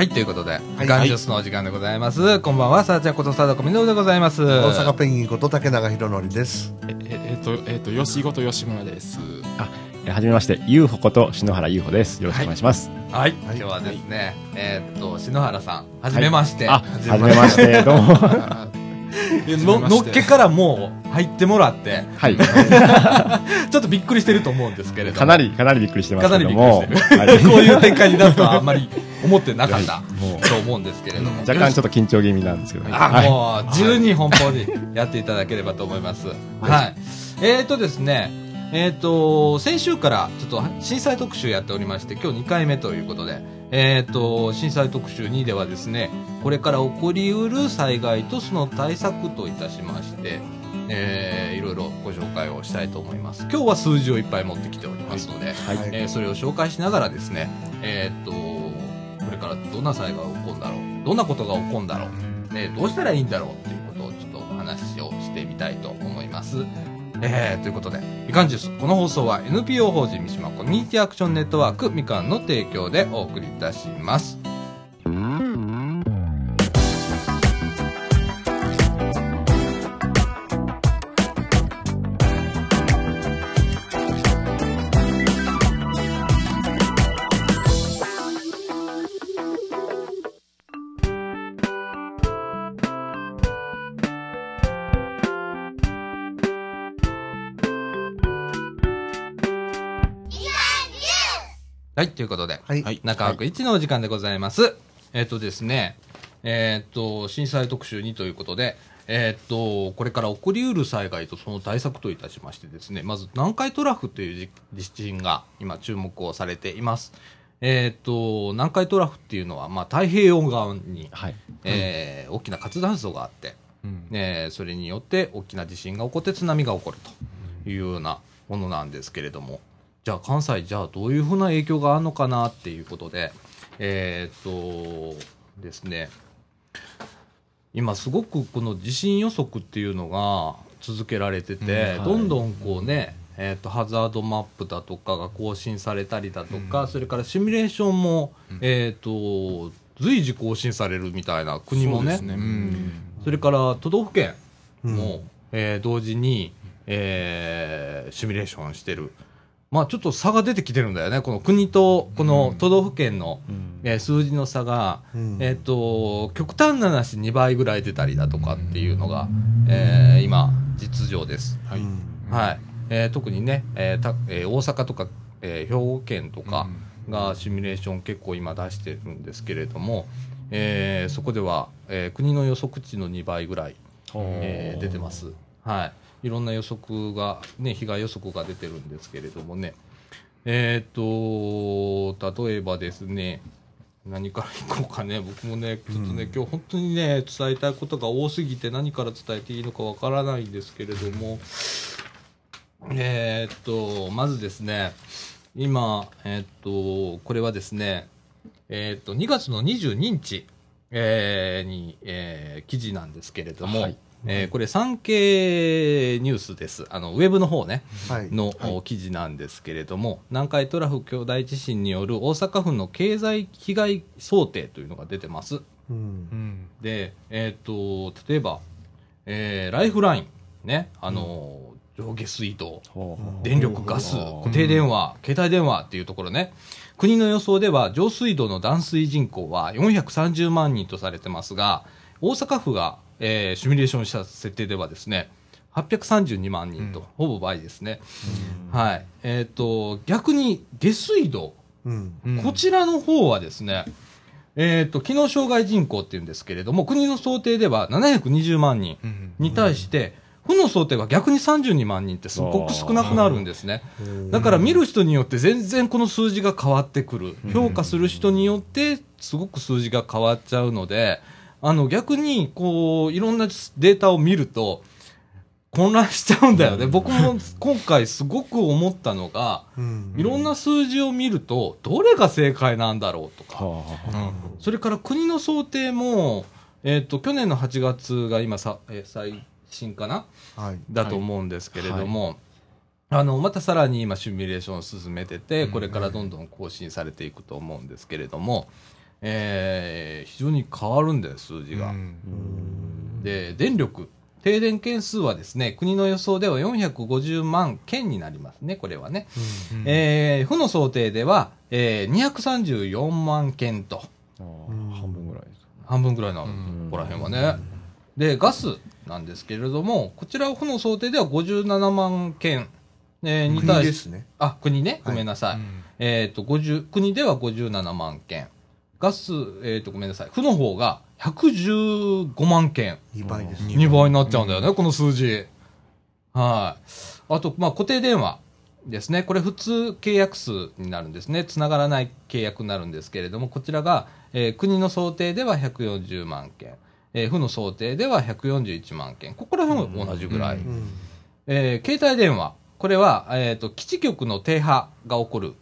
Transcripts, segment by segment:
はい、ということで、いガンジュースのお時間でございます。こんばんは、さあちゃんこと貞子みのるでございます。大阪ペンギンこと竹永宏典です。えええっとえっと吉ごと吉村です。えはじめまして、ゆうほこと篠原ゆうほです。よろしくお願いします。はい、はい今日はですね、えーっと、篠原さん、はじめまして。あ、はじめまして、どうも。あののっけからもう入ってもらって、はい。ちょっとびっくりしてると思うんですけれども。かなり、かなりびっくりしてますけども。かなりびっくりしてる。はいこういう展開になるとはあんまり思ってなかった と思うんですけれども。若干ちょっと緊張気味なんですけどね。あ、はいもう、十二奔放にやっていただければと思います。はい。えーとですね、えーと、先週からちょっと震災特集やっておりまして、今日2回目ということで、えーと、震災特集2ではですね、これから起こりうる災害とその対策といたしまして、えー、いろいろご紹介をしたいと思います。今日は数字をいっぱい持ってきておりますので、はいえーそれを紹介しながらですね、えーっと、これからどんな災害が起こるんだろう、どんなことが起こるんだろう、ね、どうしたらいいんだろうっていうことをちょっとお話をしてみたいと思います。えー、ということで、みかんジュース。この放送は NPO 法人三島コミュニティアクションネットワークみかんの提供でお送りいたします。はい、ということで、はい。はい中枠1のお時間でございます。えっ、とですね、えっ、と、震災特集2ということで、えっ、と、これから起こりうる災害とその対策といたしましてですね、まず南海トラフという地地震が今注目をされています。えっ、と、南海トラフっていうのは、まあ、太平洋側に、はい。えー大きな活断層があって、うんえーそれによって大きな地震が起こって津波が起こるというようなものなんですけれども、じゃあ関西じゃあどういうふうな影響があるのかなっていうことで、えーっとですね、今すごくこの地震予測っていうのが続けられてて、うんはい。どんどんこうね、えーっとハザードマップだとかが更新されたりだとか、それからシミュレーションも、うん。えーっと随時更新されるみたいな国もねそうですうん。それから都道府県うん。も、えー同時に、えーシミュレーションしてる。まあちょっと差が出てきてるんだよね。この国とこの都道府県の、うんえー数字の差が、うんえっ、と、極端な話2倍ぐらい出たりだとかっていうのが、えー今、実情です。はいうんはい。えー特にね、えーたえー大阪とか、えー兵庫県とかがシミュレーション結構今出してるんですけれども、えーそこでは、えー国の予測値の2倍ぐらい、えー出てます。はい。いろんな予測が、ね、被害予測が出てるんですけれどもね。えっ、と、例えばですね、何からいこうかね、僕もね、ちょっとね、今日本当にね、伝えたいことが多すぎて何から伝えていいのかわからないんですけれども、えーっと、まずですね、今、えーっと、これはですね、えーっと、2月の22日、えーに、えー記事なんですけれども、はいえーこれ産経ニュースです。あの、ウェブの方ね、はい。の、お記事なんですけれども、南海トラフ巨大地震による大阪府の経済被害想定というのが出てます。うん。うん。で、えっ、と、例えば、えーライフライン、ね、あのー、上下水道、電力、ガス、う。ん固定電話、携帯電話っていうところね、国の予想では上水道の断水人口は430万人とされてますが、大阪府が、えーシミュレーションした設定ではですね、832万人と、うんほぼ倍ですね。はい。えっ、と、逆に下水道、うん。うんこちらの方はですね、えっ、と、機能障害人口っていうんですけれども、国の想定では720万人うんに対して、府の想定は逆に32万人ってすごく少なくなるんですね。だから見る人によって全然この数字が変わってくる。評価する人によってすごく数字が変わっちゃうので、あの逆にこういろんなデータを見ると混乱しちゃうんだよね。僕も今回すごく思ったのが、うん。いろんな数字を見るとどれが正解なんだろうとか、はあ。それから国の想定も、えっ、と、去年の8月が今さ、えー最新かな？はい。だと思うんですけれども、あの、またさらに今シミュレーションを進めてて、これからどんどん更新されていくと思うんですけれども、えー非常に変わるんだよ、数字が。で、電力、停電件数はですね、国の予想では450万件になりますね、これはね。えー府の想定では、えー234万件と、半分ぐらいです。半分ぐらいなの、うんここら辺はね。で、ガスなんですけれども、こちら府の想定では57万件、えーに国対しですね。あ、国ね、ごはいめんなさい。えっ、と、50、国では57万件。ガス、えっ、と、ごめんなさい。府の方が115万件。2倍ですね。2倍になっちゃうんだよね、この数字。はい。あと、まあ、固定電話ですね。これ普通契約数になるんですね。つながらない契約になるんですけれども、こちらが、えー国の想定では140万件。えー府の想定では141万件。ここら辺も同じぐらい。うんうんえー携帯電話。これは、えっ、と、基地局の停波が起こる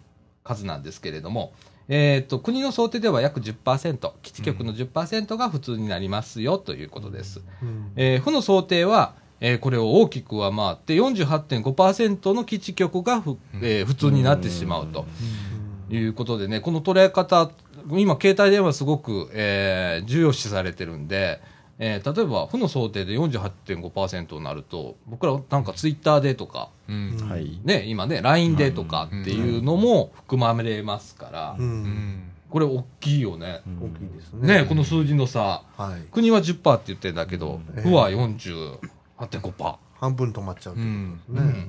数なんですけれども、えっ、と、国の想定では約10%、基地局の10%が普通になりますよということです。うん。えー府の想定は、えーこれを大きく上回って48.5%の基地局がふ、えー普通になってしまうということでね、この捉え方、今、携帯電話すごく、えー重要視されてるんで、えー例えば、府の想定で48.5%になると、僕らなんかツイッターでとか、うんはい。ね、今ね、LINE でとかっていうのも含まれますから、ううんんこれ大きいよね。大きいですね。ね、この数字の差、はい。国は10%って言ってるんだけど、うん府は48.5%。半分止まっちゃうとういうことんですね。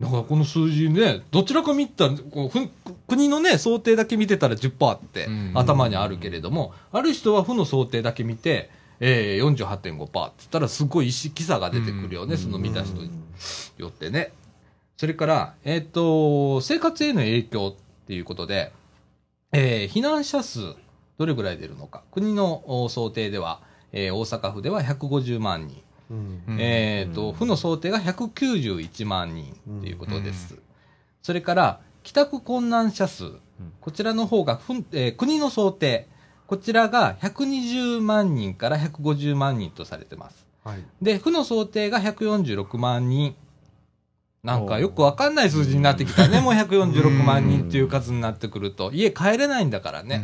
だからこの数字ね、どちらか見たら、こうふん国のね、想定だけ見てたら10%ってうん頭にあるけれども、ある人は府の想定だけ見て、えー、48.5%って言ったらすごい意識差が出てくるよね、うんその見た人によってね。それから、えっ、と、生活への影響っていうことで、えー避難者数、どれぐらい出るのか。国のお想定では、えー大阪府では150万人。うんうんえー、と、府の想定が191万人ということです。それから、帰宅困難者数。こちらの方が、府えー国の想定。こちらが120万人から150万人とされてます。はい。で、府の想定が146万人。なんかよくわかんない数字になってきたね。もう146万人っていう数になってくると。家帰れないんだからね。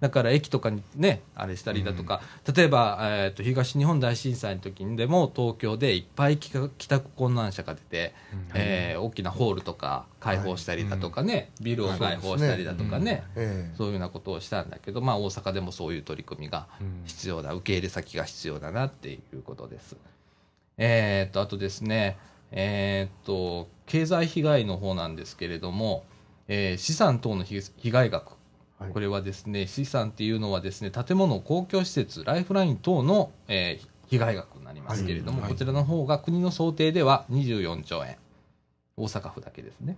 うんだから駅とかにね、あれしたりだとか、例えば、えー、と東日本大震災の時にでも東京でいっぱい帰宅困難者が出て、えー大きなホールとか開放したりだとかね、ビルを開放したりだとかね、ええそういうようなことをしたんだけど、まあ大阪でもそういう取り組みが必要だ、受け入れ先が必要だなっていうことです。えー、と、あとですね、えー、と、経済被害の方なんですけれども、えー資産等の被被害額、はいこれはですね、資産っていうのはですね、建物、公共施設、ライフライン等の、えー被害額になりますけれども、はいこちらの方が国の想定では24兆円。大阪府だけですね。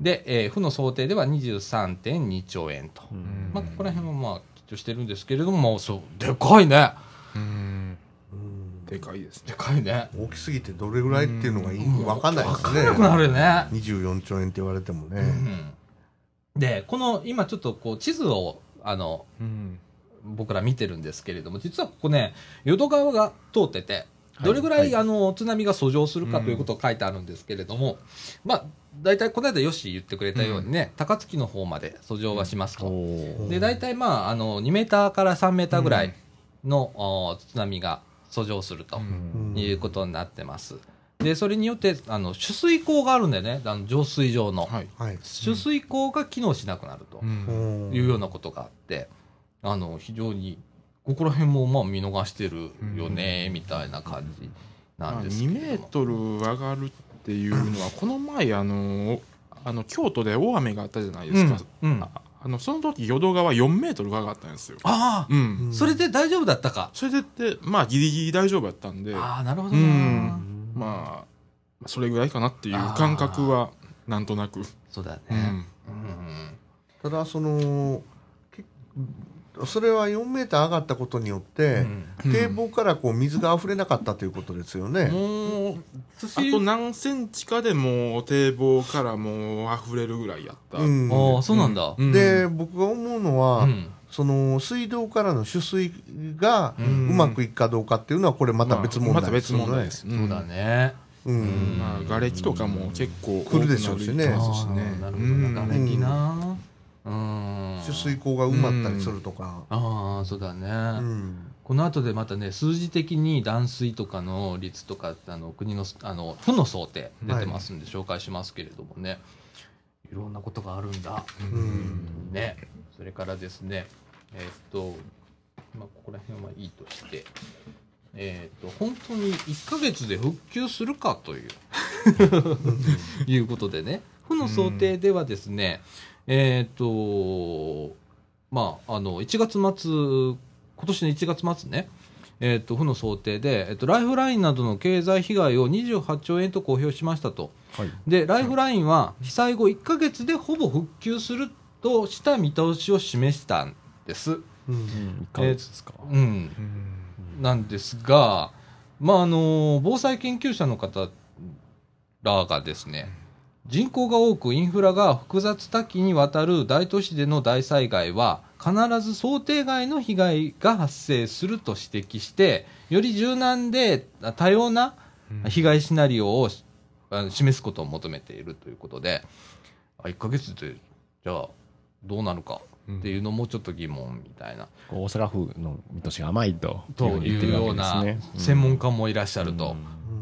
で、えー府の想定では23.2兆円と。うんまあ、ここら辺はまあ、記帳してるんですけれども、まあ、そう、でかいね。うんうんでかいですねでかいね。大きすぎてどれぐらいっていうのがいいうんわかんないですね。わかんなくなるよね。24兆円って言われてもね。うんで、この、今ちょっとこう、地図を、あの、うん。僕ら見てるんですけれども、実はここね、淀川が通ってて、どれぐらい、はい。あの津波が遡上するかということを書いてあるんですけれども、まあ、大体この間、よし言ってくれたようにね、高槻の方まで遡上はしますと。おー。で、大体まあ、あの、2メーターから3メーターぐらいの、お津波が遡上するとうんうん。いうことになってます。で、それによって、あの、取水口があるんでね、あの浄水場の。はい。はい。取水口が機能しなくなると。うん。いうようなことがあって、あの、非常に、ここら辺もまあ見逃してるよね、みたいな感じなんですけ2れども。メートル上がるっていうのはこの前あのあの京都で大雨があったじゃないですか、うん。うん。ああのその時淀川4メートルが上がったんですよ。ああ、うん、うんそれで大丈夫だったか。それでってまあギリギリ大丈夫だったんで。ああ、なるほどうな。んまあそれぐらいかなっていう感覚はなんとなく、そうだね。うん。うん。ただ、その、けそれは4メーター上がったことによって、うん。堤防からこう水が溢れなかったということですよね。もう寿あ司と何センチかでもう堤防からもう溢れるぐらいやった、うん。ああ、そうなんだ。うん。で、僕が思うのは、うんその水道からの取水がううんまくいくかどうかっていうのは、これまた別問まあまた別題ですよね。問題です、ん。そうだね。うん。まあ、瓦礫とかも結構来るでしょうしね。なる。ほどうんな。瓦礫な。うん。取水口が埋まったりするとか、ああそうだね、うん。この後でまたね数字的に断水とかの率とかあの国のあの負の想定出てますんで紹介しますけれどもね、い、ろんなことがあるんだ、うん。ねそれからですねえーっとまあここら辺はいいとしてえーっと本当に1ヶ月で復旧するかという いうことでね、負の想定ではですね、えっ、と、まあ、あの、1月末、今年の1月末ね、えっ、と、負の想定で、えっ、と、ライフラインなどの経済被害を28兆円と公表しましたと。はい。で、ライフラインは被災後1ヶ月でほぼ復旧するとした見通しを示したんです。うん1ヶ月ですか？うん。うんなんですが、まあ、あの防災研究者の方らがですね、人口が多くインフラが複雑多岐にわたる大都市での大災害は必ず想定外の被害が発生すると指摘してより柔軟で多様な被害シナリオを示すことを求めているということであ1ヶ月でじゃあどうなるかっていうのもちょっと疑問みたいな。こう大阪府の見通しが甘いとというような。専門家もいらっしゃると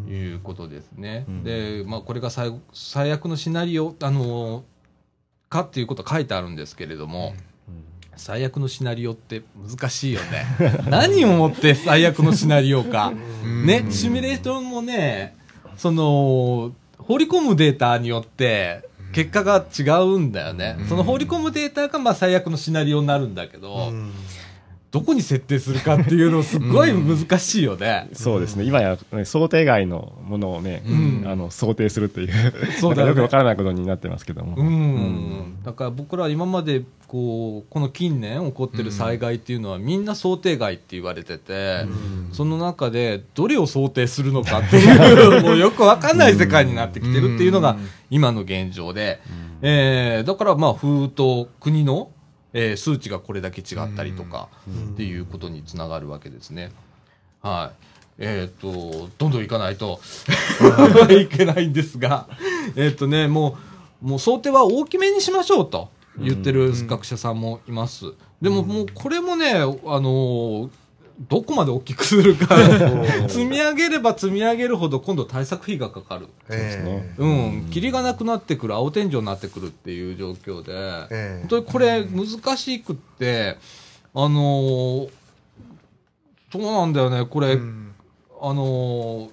うんいうことですね。うんで、まあ、これが最後最悪のシナリオ、あのかっていうことは書いてあるんですけれども、最悪のシナリオって難しいよね。何をもって最悪のシナリオか。ね、シミュレーションもね、その、放り込むデータによって、結果が違うんだよね。その放り込むデータがまあ最悪のシナリオになるんだけど、うんどこに設定するかっていうのすっごい難しいよね。そうですね。今や、ね、想定外のものをね、うん。あの、想定するっていう、そうだよねよくわからないことになってますけども。うん、だから僕らは今までこうこの近年起こってる災害っていうのはみんな想定外って言われてて、その中でどれを想定するのかっていうもうよくわかんない世界になってきてるっていうのが今の現状で、えーだからまあ風と国の、えー数値がこれだけ違ったりとかっていうことにつながるわけですね。はい。えっ、と、どんどんいかないと いけないんですが、えっ、とね、もう、もう想定は大きめにしましょうと言ってる学者さんもいます。でももうこれもね、あのどこまで大きくするか。積み上げれば積み上げるほど今度対策費がかかる。ええ。うん、霧がなくなってくる、青天井になってくるっていう状況で、ええ。本当にこれ難しくって、あのーそうなんだよね、これ、うん。あのー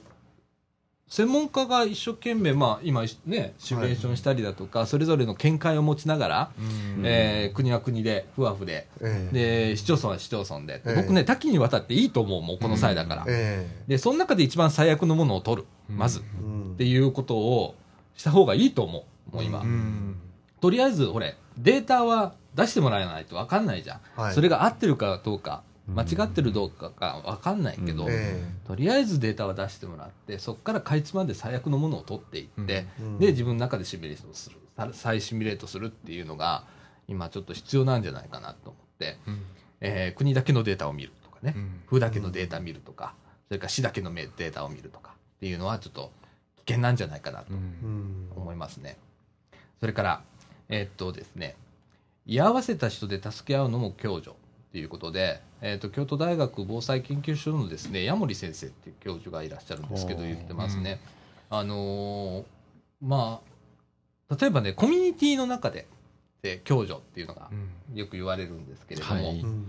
専門家が一生懸命、まあ、今ね、シミュレーションしたりだとか、それぞれの見解を持ちながら、うん。えー国は国で、府は府で、ええ。で、市町村は市町村で、ええ。僕ね、多岐にわたっていいと思う、もうこの際だから。えで、その中で一番最悪のものを取る、まず、えうん。っていうことをした方がいいと思う、もう今。うん。とりあえず、ほれ、データは出してもらえないと分かんないじゃん。はい。それが合ってるかどうか、間違ってるどうかが分かんないけど、えとりあえずデータは出してもらって、そこからかいつまんで最悪のものを取っていって、うん。で、自分の中でシミュレーションする、さ再シミュレートするっていうのが、今ちょっと必要なんじゃないかなと思って、うん。えー国だけのデータを見るとかね、うん。府だけのデータ見るとか、それから市だけのデータを見るとかっていうのはちょっと危険なんじゃないかなとうんうん。思いますね。それから、えーっとですね、居合わせた人で助け合うのも共助ということで、えーっと京都大学防災研究所のですね矢森先生っていう教授がいらっしゃるんですけど言ってますね。あのーまあ例えばねコミュニティの中でで共助っていうのがうん。よく言われるんですけれども、はい。うん。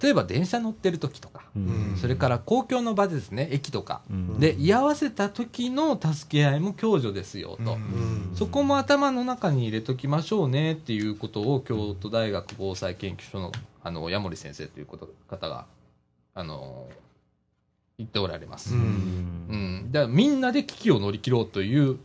例えば電車乗ってる時とか、うん。それから公共の場でですね駅とかうん。で居合わせた時の助け合いも共助ですよと。うん。そこも頭の中に入れときましょうねっていうことを京都大学防災研究所のあの矢森先生ということ方があの言っておられます。ううん。んだからみんなで危機を乗り切ろうという、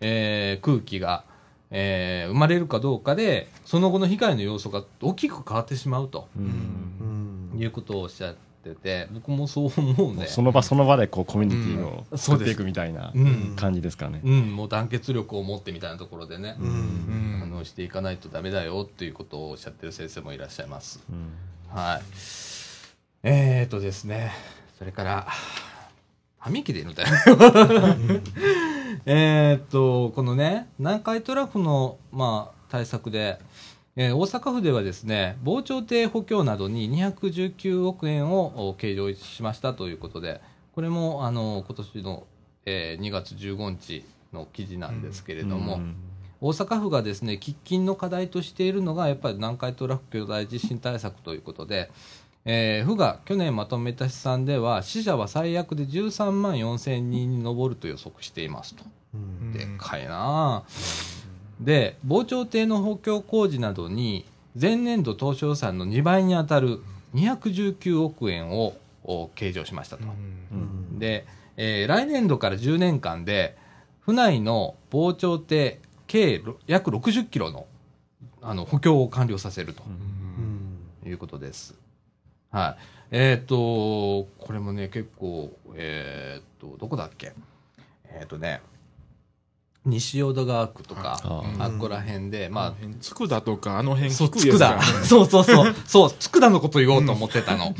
えー空気が、えー生まれるかどうかでその後の被害の要素が大きく変わってしまうと。うん。うん。いうことをおっしゃってて僕もそう思うんで、その場その場でこうコミュニティをうん。作っていくみたいなうん。感じですかね。うん、もう団結力を持ってみたいなところでね、うんうんあのしていかないとダメだよっていうことをおっしゃってる先生もいらっしゃいます。うんはい。えーとですね、それから、歯磨きでいいのだよ。えーっと、このね、南海トラフの、まあ、対策で、えー大阪府ではですね、防潮堤補強などに219億円をお計上しましたということで、これもあの今年の、えー2月15日の記事なんですけれども、大阪府がですね喫緊の課題としているのがやっぱり南海トラフ巨大地震対策ということで、えー府が去年まとめた試算では死者は最悪で13万4千人に上ると予測していますと。うんでっかいなあで防潮堤の補強工事などに前年度当初予算の2倍に当たる219億円をお計上しましたと。うんで、えー来年度から10年間で府内の防潮堤計ろ約60キロのあの補強を完了させると。うん。いうことです。はい。えっ、と、これもね、結構、えっ、と、どこだっけ？えっ、とね、西淀川区とか、あっこら辺で、ままあ、佃とかあの辺あ、そう、聞くやつ佃が。そうそうそう、そう、佃のこと言おうと思ってたの。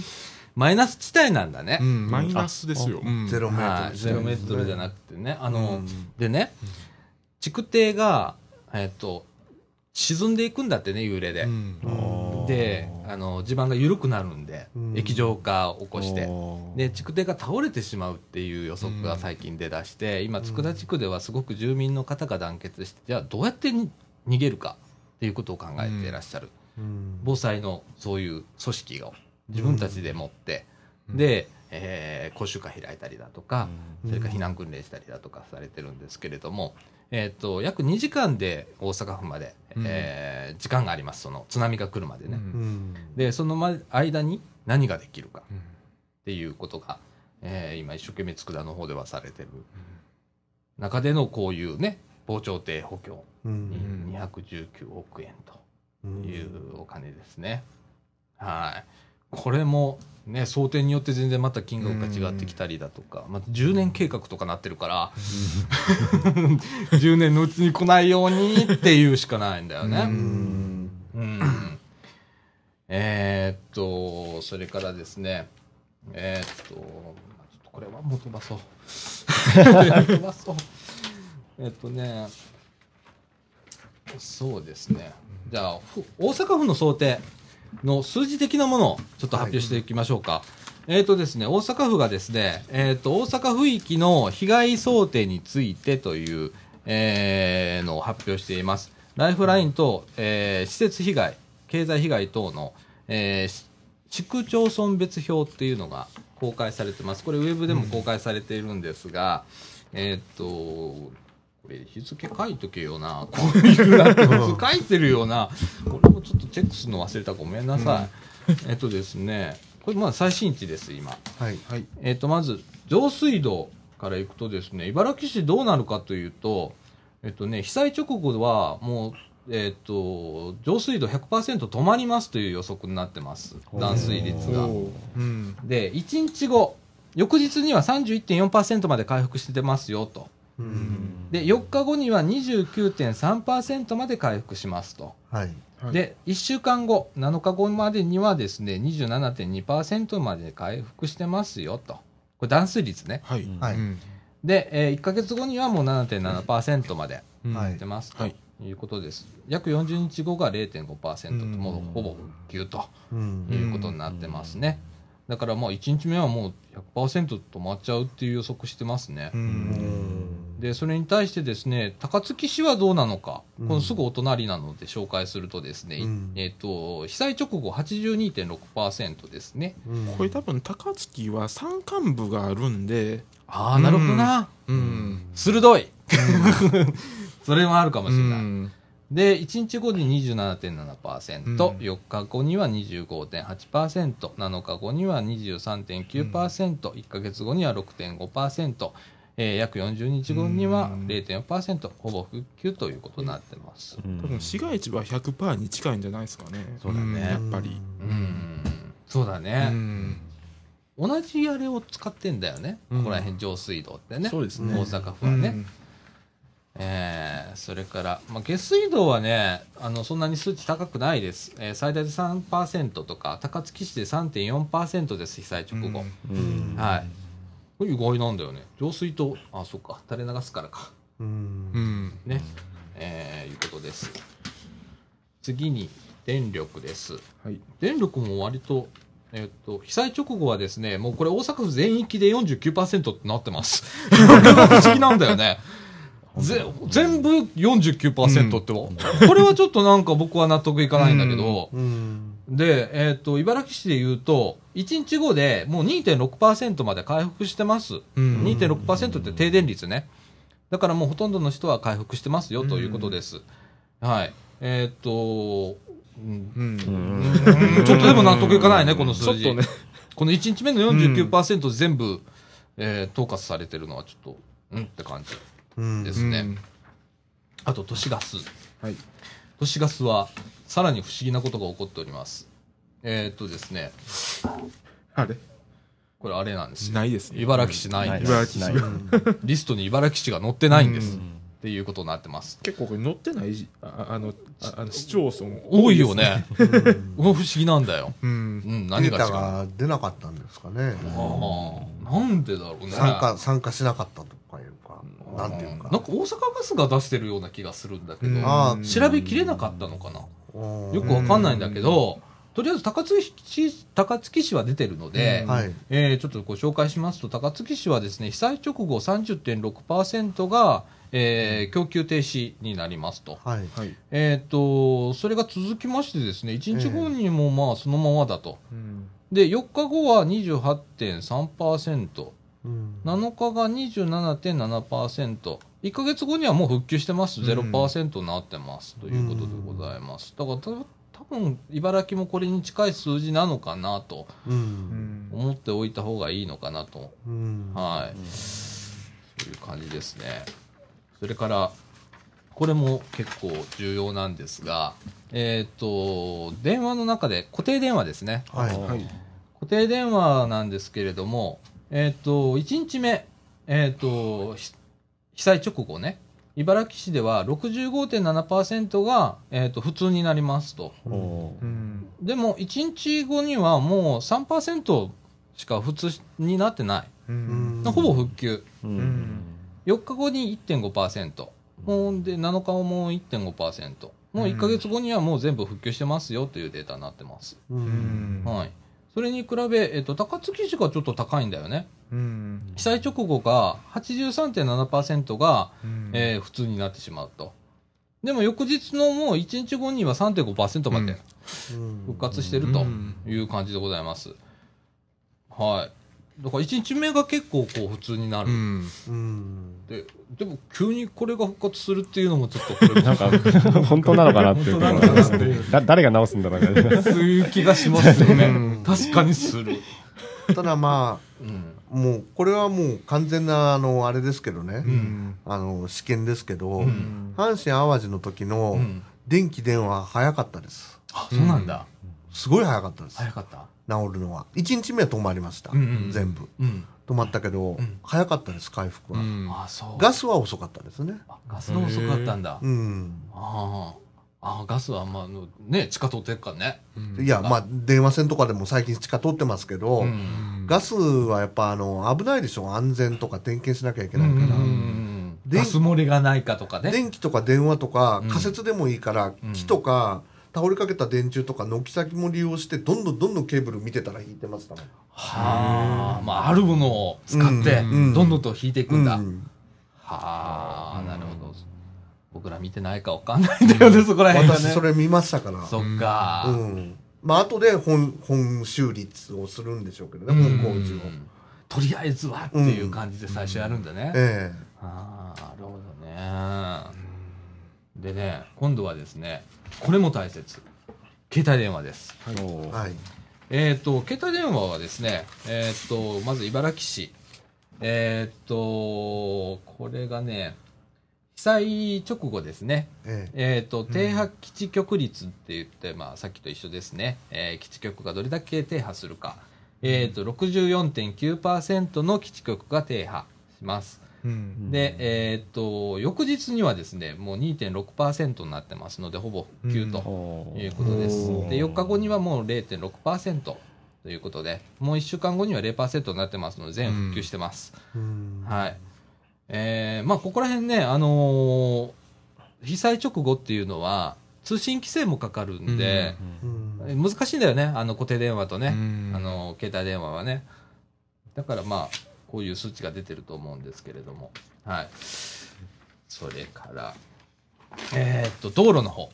マイナス地帯なんだね。うん、マイナスですよ。うん。ゼロメートルはい、ゼロメートルじゃなくくてね、あの、うん。でね、築堤が、えっ、と、沈んでいくんだってね、幽霊で。うん。で、あの、地盤が緩くなるんで、うん。液状化を起こして。でで、築堤が倒れてしまうっていう予測が最近出だして、今佃地区ではすごく住民の方が団結してじゃあどうやってに逃げるかっていうことを考えていらっしゃる、うん。防災のそういう組織を自分たちで持って、うんで、えー講習会開いたりだとか、うん。それから避難訓練したりだとかされてるんですけれども、えー、と約2時間で大阪府まで、うん。えー時間があります。その津波が来るまでね、うん。うんでそのま間に何ができるかうん。っていうことが、えー今一生懸命佃の方ではされてる。中でのこういうね防潮堤補強うにん219億円うんというお金ですね。はいこれもね想定によって全然また金額が違ってきたりだとか、また10年計画とかなってるから10年のうちに来ないようにっていうしかないんだようね。んうんえーっと、それからですね、えーっと、ちょっとこれはもう飛ばそう。飛ばそう。えっとね、そうですね。じゃあ、ふ大阪府の想定の数字的なものをちょっと発表していきましょうか。えっ、とですね、大阪府がですね、えっ、と、大阪府域の被害想定についてという、えーのを発表しています。ライフラインと、えー施設被害、経済被害等の、えー市区町村別表っていうのが公開されてます。これウェブでも公開されているんですが、えーっと、これ日付書いとけよな。こういうなって書いてるよな。これもちょっとチェックするの忘れた。ごめんなさい。えっとですね、これまあ最新値です、今。はいはい。えっと、まず、上水道から行くとですね、茨城市どうなるかというと、えっとね、被災直後はもう、えっと、上水道100%止まりますという予測になってます。断水率が。うん。で、1日後、翌日には31.4%まで回復してますよと。うんで、4日後には29.3%まで回復しますと。はいはい、で、1週間後、7日後までにはですね、27.2%まで回復してますよと。これ断水率ね。はい。はいうんで、え1ヶ月後にはもう7.7%までい出ますとはいいうことです。約40日後が0.5%と、うんもうほぼ復旧とうんいうことになってますね。だからもう1日目はもう100%止まっちゃうっていう予測してますねう。。うんんで、それに対してですね、高槻市はどうなのか、うん。このすぐお隣なので紹介するとですね、うん。えっ、と、被災直後82.6%ですね。うん。これ多分高槻は山間部があるんで、ああ、なるほどな。うん。鋭い。それもあるかもしれない。うん。で、1日後に27.7%、うん。4日後には25.8%、7日後には23.9%、1ヶ月後には6.5%、えー約40日後にはうん0.4%、ほぼ復旧ということになってます。多分市街地は100%に近いんじゃないですかね。そうだねんやっぱり。うん、そうだうね、ん。同じあれを使ってんだよね、うんここら辺上水道ってね。そうですね。大阪府はね。えーそれから、まあ、下水道はね、あの、そんなに数値高くないです。えー最大で3%とか、高槻市で3.4%です、被災直後。うんはい。これ意外なんだよね。浄水と、あ、そっか、垂れ流すからか。うんうん。ね。えーいうことです。次に、電力です。はい。電力も割と、えっと、被災直後はですね、もうこれ大阪府全域で49%ってなってます。これが不思議なんだよね。ぜ全部49%って、これはちょっとなんか僕は納得いかないんだけど、うん。で、えっ、と、茨城市で言うと、1日後でもう2.6%まで回復してます。うん2.6%って低電率ね。だからもうほとんどの人は回復してますよということです。はい。えっ、と、うんうん。うんちょっとでも納得いかないね、この数字。ちょっとね。この1日目の49%全部、えー統括されてるのはちょっと、うんって感じうん。ですね。あと、都市ガス。はい。都市ガスは、さらに不思議なことが起こっております。えーっとですね、あれ？これあれなんですよ。ないですね。茨城市ないんです。茨城市がリストに茨城市が載ってないんです。っていうことになってます。結構これ載ってないじああの、ああの市町村多いよ。ね。不思議なんだよ。うん。うん、何データが違う？のが出なかったんですかね。ああ、なんでだろうね。参加、参加しなかったとなんていうか。なんか大阪ガスが出してるような気がするんだけど、調べきれなかったのかな。よよくわかんないんだけど、とりあえず高槻市、高槻市は出てるので、うんはい。えーちょっとご紹介しますと、高槻市はですね、被災直後30.6%が、えー供給停止になりますと。はい。はい。えっ、と、それが続きましてですね、1日後にもまあそのままだと。うん。で、4日後は28.3%、うん7日が27.7%、1ヶ月後にはもう復旧してます、うん0%になってます、ということでございます。だからた多分茨城もこれに近い数字なのかなとう。うんん。思っておいた方がいいのかなと、うん。はい、そういう感じですね。それから、これも結構重要なんですが、えっ、と、電話の中で、固定電話ですね。はい。はい。固定電話なんですけれども、えっ、と、1日目、えっ、と、ひ被災直後ね、茨城市では65.7%が、えっ、と、普通になりますと。うん。でも、1日後にはもう3%しか普通になってない。うん。ほぼ復旧。うん。4日後に1.5%。もうで、7日後も1.5%。もう1ヶ月後にはもう全部復旧してますよというデータになってます。はい。それに比べ、えっ、と、高槻市がちょっと高いんだよね。うん。被災直後が83.7%が、うんえー普通になってしまうと。でも翌日のもう1日後には3.5%まで復活してるとうんいう感じでございます。はい。だから1日目が結構こう普通になる。うん。うん。ででも急にこれが復活するっていうのもちょっとこれも なんか、本当なのかなっていうだ誰が直すんだろうね。そういう気がしますよねうん。確かにする。ただまうん。あ、もう、これはもう完全な、あの、あれですけどねう。ん。あの、試験ですけどう、ん阪神淡路の時うのん。電気電話早かったです。あ、そうなんだ。すごい早かったです。早かった？治るのは。1日目は止まりましたうんうんうん。全部。うん。止まったけどん、早かったです、回復は。あ、そう。ガスは遅かったですね。あガスが遅かったんだ。うん。ああ。ガスはまあ、ね、地下通ってるからね。いや、まあ、電話線とかでも最近地下通ってますけど、うん。ガスはやっぱあの危ないでしょ安全とか点検しなきゃいけないから、うん電ガス漏れがないかとかね。電気とか電話とかうん仮設でもいいから、うん木とか倒れかけた電柱とか軒先も利用してどんどんどんどんケーブル見てたら引いてましたもんはあ。まあ、あるものを使って、うんどんどんと引いていくんだ。うんはあ、なるほど。僕ら見てないかわかんないんだよね、そこら辺。私それ見ましたからそっか。うんまあ後で本本修理をするんでしょうけどね、うん本工事を、とりあえずはっていう感じで最初やるんだね。えああ、なるほどね。でね、今度はですね、これも大切。携帯電話です。えはいえっ、と、携帯電話はですね、えっ、と、まず茨城市。えっ、と、これがね、被災直後ですね。えええっ、と、停波基地局率って言って、まあ、さっきと一緒ですね。えー基地局がどれだけ停波するか。えっ、と、64.9%の基地局が停波します。うん。で、えっ、と、翌日にはですね、もう2.6%になってますので、ほぼ復旧ということです。うんで、4日後にはもう0.6%ということで、もう1週間後には0%になってますので、全復旧してます。うんはい。えーまあ、ここら辺ね、あのー被災直後っていうのは、通信規制もかかるんで、うん難しいんだよね、あの固定電話とね、うんあの携帯電話はね。だからまあ、こういう数値が出てると思うんですけれども。はい。それから、えーっと、道路の方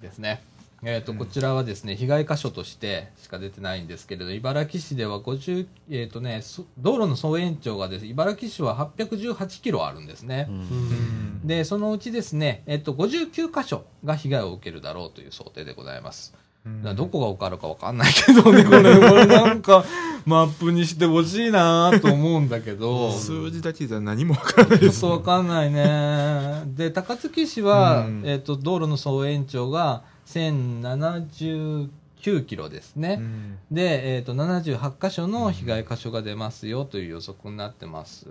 ですね。えーっと、こちらはですね、被害箇所としてしか出てないんですけれど、茨城市では50、えーっとね、そ道路の総延長がです、茨城市は818キロあるんですね。うんで、そのうちですね、えっと、59箇所が被害を受けるだろうという想定でございます。だどこが受かるかわかんないけどね、これ、これなんか、マップにしてほしいなと思うんだけど、ち数字だけじゃ何もわからないですとわかんないね。で、高槻市は、うんえっと、道路の総延長が1079キロですね。うんで、えっと、78箇所の被害箇所が出ますよという予測になってます。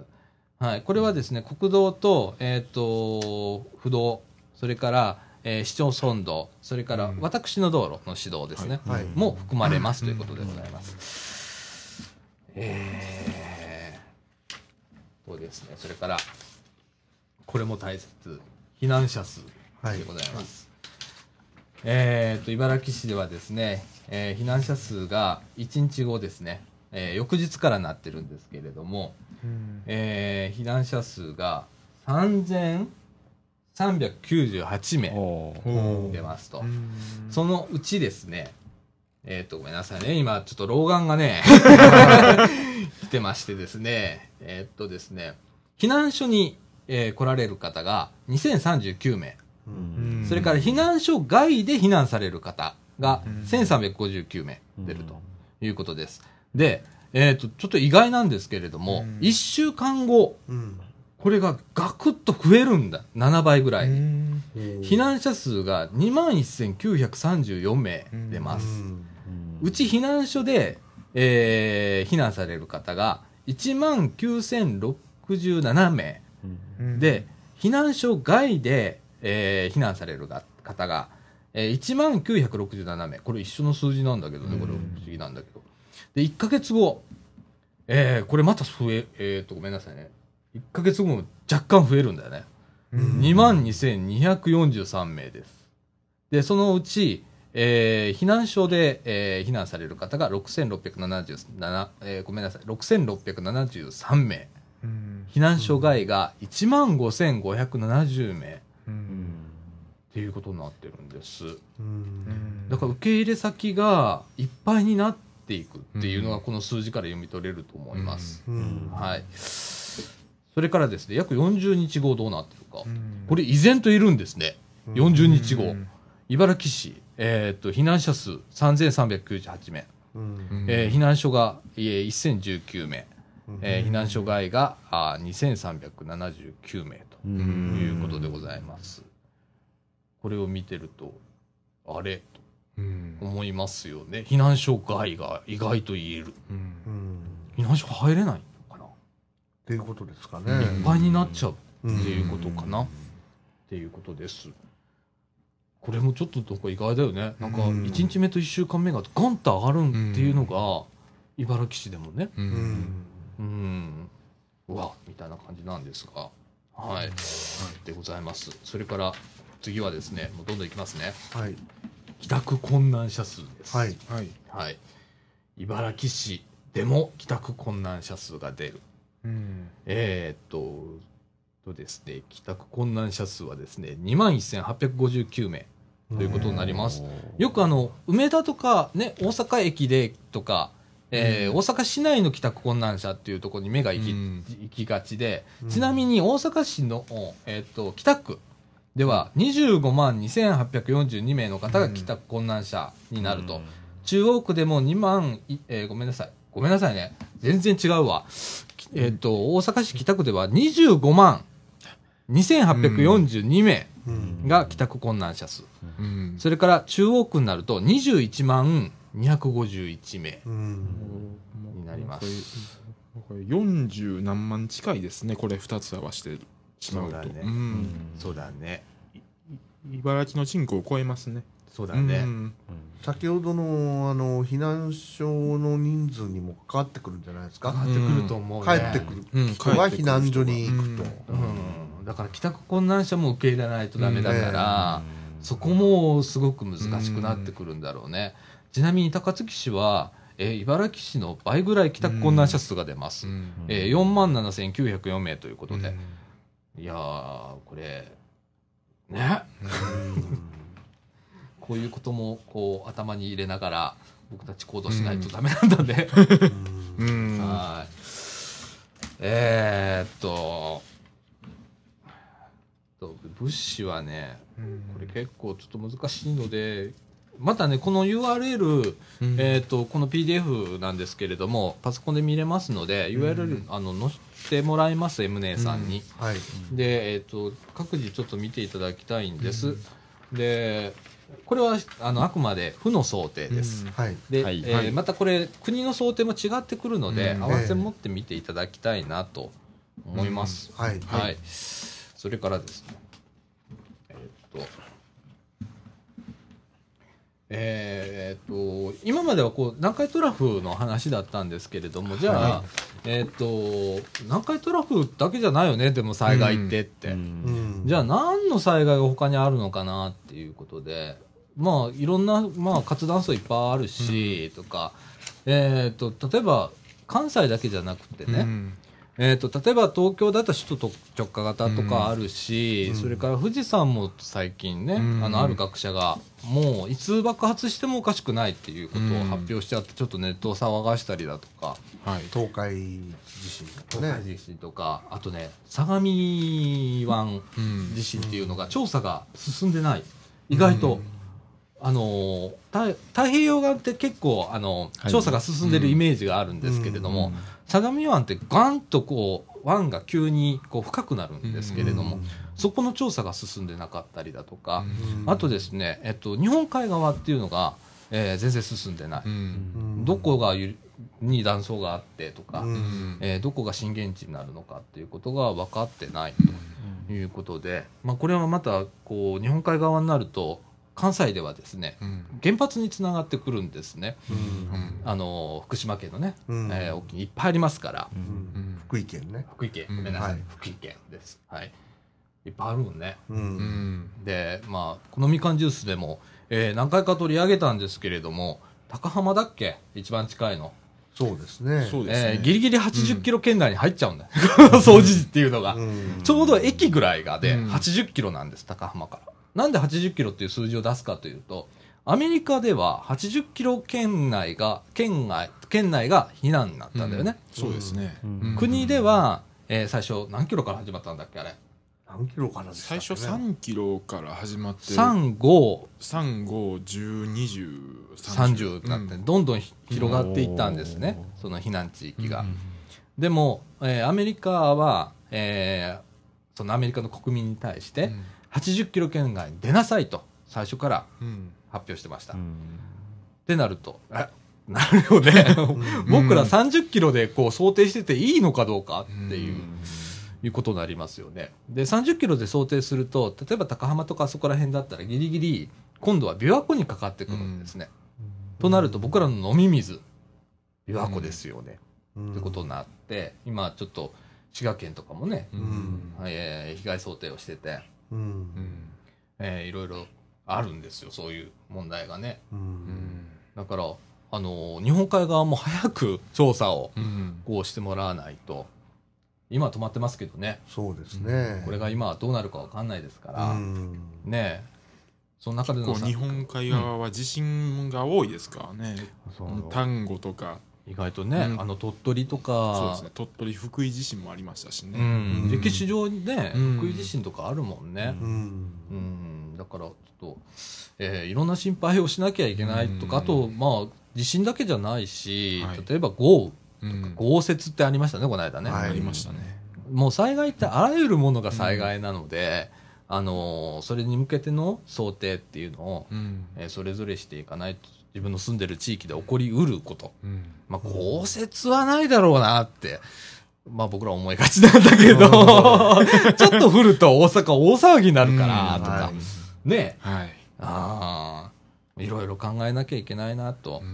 はい。これはですね、国道と、えっ、と、不動、それから、えー市町村道、それからうん私の道路の指導ですね、はいも含まれますということでございます。えー、そうですね。それから、これも大切。避難者数でございます。えー、と茨城市ではですね、えー避難者数が1日後ですね、えー翌日からなってるんですけれども、うんえー避難者数が3398名出ますと、うん。そのうちですね、えっ、と、ごめんなさいね、今ちょっと老眼がね、来てましてですね、えっ、とですね、避難所に、えー来られる方が2039名、うん。それから避難所外で避難される方がうん。1359名出るということです。で、えっ、と、ちょっと意外なんですけれども、うん。1週間後、うんこれがガクッと増えるんだ。7倍ぐらい避難者数が21,934名出ます。うち避難所で、えー避難される方が19,067名。うんで、避難所外で、えー避難されるが方が、えー、1967名。これ一緒の数字なんだけどね、これ不思議なんだけど。で、1ヶ月後、えーこれまた増え、えー、と、ごめんなさいね。1ヶ月後も若干増えるんだよね。うん22,243名です。で、そのうち、えー避難所で、えー避難される方が6,677、えーごめんなさい、6,673名。うん避難所外が15,570名っうんていうことになってるんです。うんだから受け入れ先がいっぱいになっていくっていうのがこの数字から読み取れると思います。うんはい。それからですね、約40日後どうなってるか。うんこれ依然といるんですね。うん40日後。うん茨城市、えーっと、避難者数3398名。うんえー避難所が、えー1019名。うんえー避難所外があー2379名とうんいうことでございます。これを見てると、あれ？うんと思いますよね。避難所外が意外と言える。避難所入れない？っていうことですかね。いっぱいになっちゃううんっていうことかな、っていうことです。これもちょっとなんか意外だよね。なんかうん1日目と1週間目がガンと上がるんっていうのが、茨城市でもね、ううんんうん、うわ、みたいな感じなんですが、はい、でございます。それから次はですね、もうどんどんいきますね。はい帰宅困難者数です。はい。はいはい。茨城市でも帰宅困難者数が出る。うんえーっと、とですね、帰宅困難者数はですね、21,859名ということになります。よくあの、梅田とかね、大阪駅でとか、えー大阪市内の帰宅困難者っていうところに目が行き,、うん行きがちで、うんちなみに大阪市の、えーっと、北区では25万2842名の方が帰宅困難者になると。中央区でも2万い、えーごめんなさい。ごめんなさいね。全然違うわ。きえっ、と、大阪市北区では25万2842名うんが帰宅困難者数。うんそれから中央区になると21万251名うんになります。これ40何万近いですねこれ2つ合わせてしまうとそうだねんそうだね。茨城の人口を超えますねそうだね。うん先ほどのあの避難所の人数にも関わってくるんじゃないですか？かかってくると思う帰ね。ってくる。うん。人が避難所に行くと。う。ん。だから帰宅困難者も受け入れないとダメだから、そこもすごく難しくなってくるんだろうね。ちなみに高槻市は、えー茨城市の倍ぐらい帰宅困難者数が出ます。うん。えー、4万7904名ということで。うん。いやー、これ、ね、こういうこともこう頭に入れながら僕たち行動しないとダメなんだね。えー、っと、と物資はね、これ結構ちょっと難しいので、またね、この URL、うん。えーっと、この PDF なんですけれども、パソコンで見れますので、URL、あの、載せてもらいます、M 姉さんに。はい。で、えっ、と、各自ちょっと見ていただきたいんです。で、これは、あの、あくまで負の想定です。うんはい。で、はいえーはいまたこれ、国の想定も違ってくるので、うん合わせ持って見ていただきたいなと思います。はい。はい。それからですね、えーっと、えーっと、今まではこう、南海トラフの話だったんですけれども、じゃあ、はえーっと、南海トラフだけじゃないよね、でも災害ってって。うん。じゃあ何の災害が他にあるのかなっていうことで、まあいろんな、まあ活断層いっぱいあるし、とか、えっ、と、例えば関西だけじゃなくてね、うんえっ、と、例えば東京だったら首都直下型とかあるし、うん。それから富士山も最近ね、うん。あの、ある学者が、もういつ爆発してもおかしくないっていうことを発表しちゃって、ちょっとネットを騒がしたりだとか、はい。東海地震とかね。東海地震とか、あとね、相模湾うん。地震っていうのが調査が進んでない。意外と。あのー太太平洋側って結構、あのはい。調査が進んでるイメージがあるんですけれども、相模湾ってガンとこう湾が急にこう深くなるんですけれども、うん。そこの調査が進んでなかったりだとか、うん。あとですね、えっと、日本海側っていうのが、えー全然進んでない、どこがゆに断層があってとか、えーどこが震源地になるのかっていうことが分かってないということで、まあ、これはまたこう日本海側になると関西ではですねうん。原発につながってくるんですね、うん。あの福島県のね、うん。えー大きいいっぱいありますから、うん。うん。福井県ね。福井県。うん。ごめんなさい、はい。福井県です、はい、いっぱいあるもんね。う。うん。んでまあこのみかんジュースでも、えー何回か取り上げたんですけれども高浜だっけ？一番近いの、そうですね。そうですね。えーギリギリ80キロ圏内に入っちゃうんだよ、掃除時っていうのが、うん。ちょうど駅ぐらいがでうん。80キロなんです、高浜から。なんで80キロっていう数字を出すかというと、アメリカでは80キロ圏内が、県外、県内が避難になったんだよね。そうですね。うん。うん国では、えー最初何キロから始まったんだっけ、あれ？何キロからでした最初3キロから始まって3、5、3、5、10、20、30になって、うん。どんどんひ広がっていったんですね、その避難地域が。うん。でも、えーアメリカは、えーそのアメリカの国民に対して、80キロ圏外に出なさいと、最初からうん発表してました。うんってなると、え、なるよね。僕ら30キロでこう想定してていいのかどうかっていう、いうことになりますよね。で、30キロで想定すると、例えば高浜とかあそこら辺だったらギリギリ、今度は琵琶湖にかかってくるんですね。となると僕らの飲み水、琵琶湖ですよね。うんってことになって、今ちょっと滋賀県とかもね、うんえー被害想定をしてて、うん。うん。えーいろいろあるんですよ、そういう問題がね。ううん。んだから、あのー日本海側も早く調査をうん。こうしてもらわないと、今は止まってますけどね、そうですね。これが今はどうなるかわかんないですから、うん。ねえ、その中でのさ結構日本海側は地震が多いですからね。そう。丹後とか意外とね、うん。あの鳥取とそうでかす、ね。鳥取福井地震もありましたしうねん。うん。歴史上にね、うん。福井地震とかあるもんね。うん。うん、だからちょっと、えーいろんな心配をしなきゃいけないとか、うん。あと、まあ、地震だけじゃないし、はい。例えば豪うん。雨、豪雪ってありましたね、この間ね。はい。ありましたね。もう災害ってあらゆるものが災害なので、あのーそれに向けての想定っていうのを、うん。えーそれぞれしていかないと、自分の住んでる地域で起こりうること。うん。まあ、豪雪はないだろうなって、まあ僕ら思いがちなんだけど、ちょっと降ると大阪大騒ぎになるから、うん。とか。は。ね。はい。ああ、いろいろ考えなきゃいけないなと。う。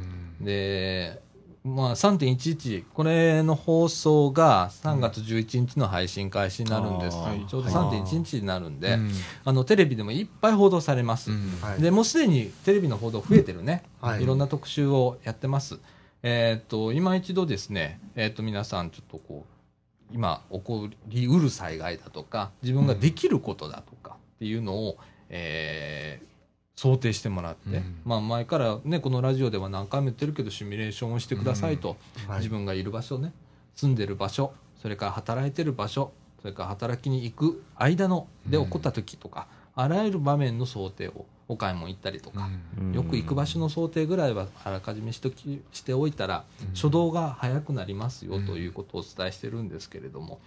ん。で、まあ、3.11、これの放送が3月11日の配信開始になるんです。うんちょうどはい3.1日になるんで、うんあの、テレビでもいっぱい報道されます。うんはいで、もうすでにテレビの報道増えてるね。はいいろんな特集をやってます。えーっと、今一度ですね、えーっと、皆さんちょっとこう、今起こりうる災害だとか、自分ができることだとかっていうのを、えー想定してもらって、うん。まあ前からね、このラジオでは何回も言ってるけど、シミュレーションをしてくださいと、はい。自分がいる場所ね、住んでる場所、それから働いてる場所、それから働きに行く間ので起こった時とか、あらゆる場面の想定を、お買い物行ったりとか、よく行く場所の想定ぐらいはあらかじめしときしておいたら、初動が早くなりますよということをお伝えしてるんですけれども、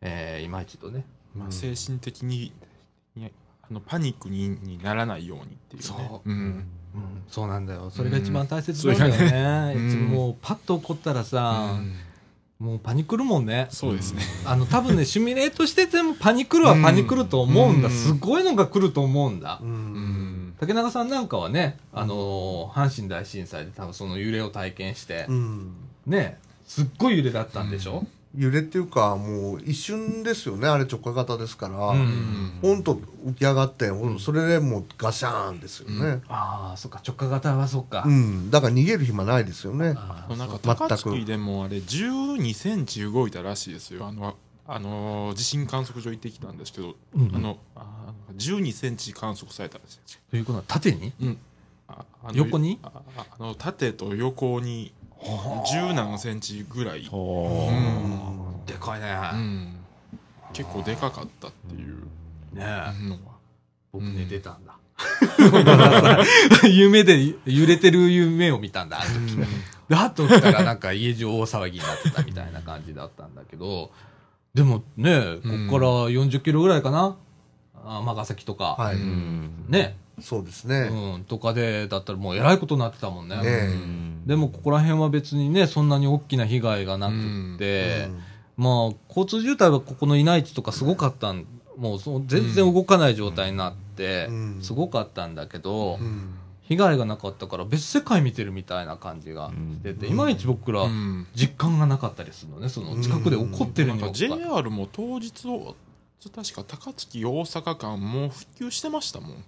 えー今一度ね、まあ、精神的ににあのパニックににならないようにっていうね。そう。うん。うん、そうなんだよ。それが一番大切なんだよね。うんいつももうパッと起こったらさ、うん。もうパニクるもんね。そうですね、あの、多分ね、シミュレートしててもパニクるはパニクると思うんだ。うん。すごいのが来ると思うんだ。う。。うんん。竹中さんなんかはね、あのー阪神大震災で多分その揺れを体験して、うん。ね、すっごい揺れだったんでしょ、揺れっていうか、もう一瞬ですよね、あれ直下型ですから。うん。ポンと浮き上がって、それでもうガシャーンですよね。ああ、そっか、直下型はそっか。うん。だから逃げる暇ないですよね。なんか全く高槻でもあれ12センチ動いたらしいですよ。あのあの地震観測所行ってきたんですけど、うん。あのあ12センチ観測されたらしいですよ。ということは縦に？うん。ああの横に？あああの縦と横に十何センチぐらい、うんでかいね。うん結構でかかったっていうねのは、僕ね、うん出たんだ。夢で揺れてる夢を見たんだ、あの時。で、はっと起きたらなんか家中大騒ぎになってたみたいな感じだったんだけど、でもね、こっから40キロぐらいかな？尼崎とか。はい。うんね。そうですね。うん。とかで、だったらもうえらいことになってたもんね。えでもここら辺は別にね、そんなに大きな被害がなくって、まあ、交通渋滞はここの稲市とかすごかったん、もう全然動かない状態になって、うん。すごかったんだけど、うん。うん被害がなかったから別世界見てるみたいな感じがしてて、うん。いまいち僕らうん。実感がなかったりするのね、その近くで起こってるなんかにもかかわらず JR も当日を確か高槻大阪間もう復旧してましたもん。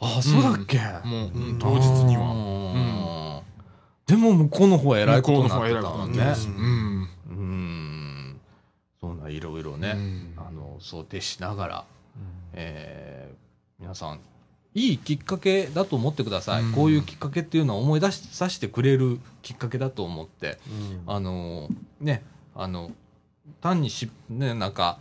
ああ、そうだっけ、もう、うん当日には。は。でも向こうの方は偉いことになってたもんね。うん。うん。そんないろいろね、うん。あの、想定しながら、えー皆さん、いいきっかけだと思ってください。うん。こういうきっかけっていうのは思い出しさせてくれるきっかけだと思って、うん。あの、ね、あの、単にし、ね、なんか、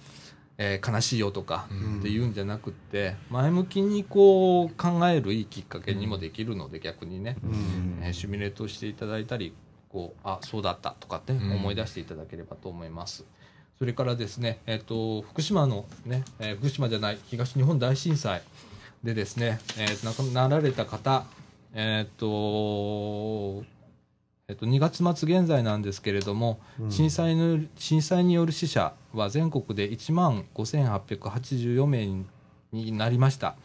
えー悲しいよとかうん。っていうんじゃなくって、前向きにこう考えるいいきっかけにもできるので、逆にね、うん。えーシミュレートしていただいたり、こう、あ、そうだったとかって、うん。思い出していただければと思います。それからですね、えっ、と、福島のね、えー福島じゃない、東日本大震災でですね、えー亡くなられた方、えっ、と、えっと、2月末現在なんですけれども、うん震災の震災による死者は全国で1万5884名になりました。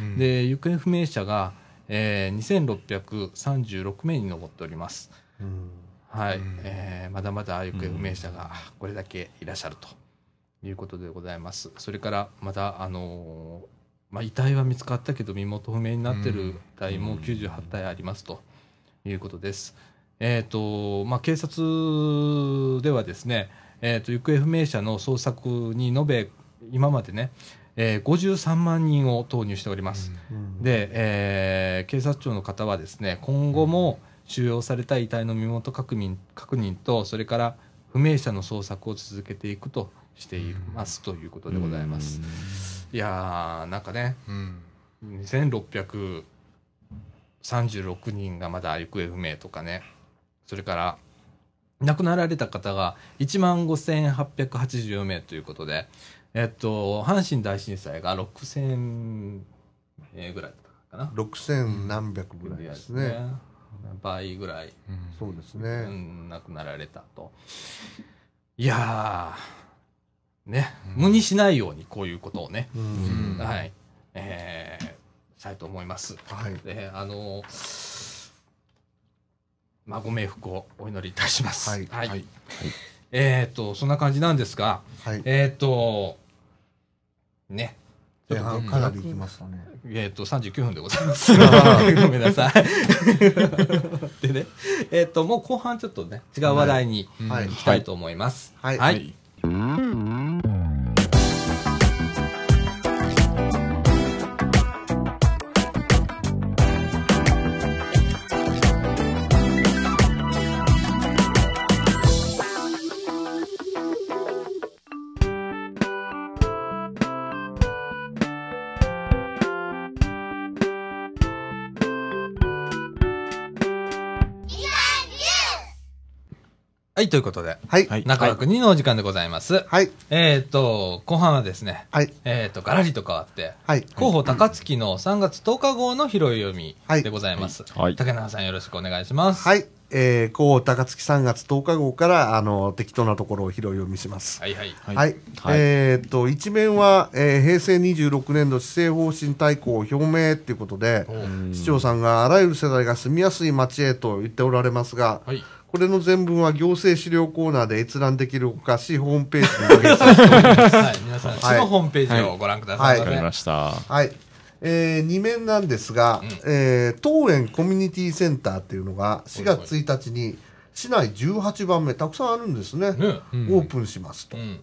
うんで行方不明者が、えー、2636名に上っております。うんはい、うんえーまだまだ行方不明者がこれだけいらっしゃるということでございます。それからまだ、あのーまあ、遺体は見つかったけど身元不明になっている遺体も98体ありますということです。えっ、と、まあ、警察ではですね、えー、と行方不明者の捜索に延べ今までね、えー、53万人を投入しております。うん。で、えー警察庁の方はですね今後も収容された遺体の身元確認確認とそれから不明者の捜索を続けていくとしています。ということでございます。いやーなんかねうん。2636人がまだ行方不明とかねそれから亡くなられた方が1万5884名ということで、えっと、阪神大震災が6000名ぐらいだったかな。6000何百ぐらいですね。倍ぐらい、そうですうね。ん、亡くなられたと。いやー、ね、無にしないようにこういうことをね、うんうんはい、えーしたいと思います。はい。で、あの、まあ、ご冥福をお祈りいたします。はいはい。えっ、と、そんな感じなんですが、はい。えっ、と、ね。ちょ前っと半かなりいきましたね。えっ、と、39分でございます。ごめんなさい。でね、えっ、と、もう後半ちょっとね、違う話題にはい行きたいと思います。はいは。はいはい、ということで、はい。はい中川国のお時間でございます。はい。えっ、と、後半はですね、はい。えっ、と、ガラリと変わって、はい。広報高槻の3月10日号の拾い読みでございます。はい。竹中さんよろしくお願いします。はい。えー、高高槻3月10日号から、あの、適当なところを拾い読みします。はいはい。はいはい。はいえーっと、一面は、えー平成26年度施政方針大綱表明っていうことで、市長さんがあらゆる世代が住みやすい街へと言っておられますが、はい。これの全文は行政資料コーナーで閲覧できるほかし、ホームページに掲載しております。はい、皆さん、市のホームページをご覧くださいわかりました。はい。えー、2面なんですが、えー、東園コミュニティセンターっていうのが4月1日に市内18番目、たくさんあるんですね。ね。オープンしますと。うん。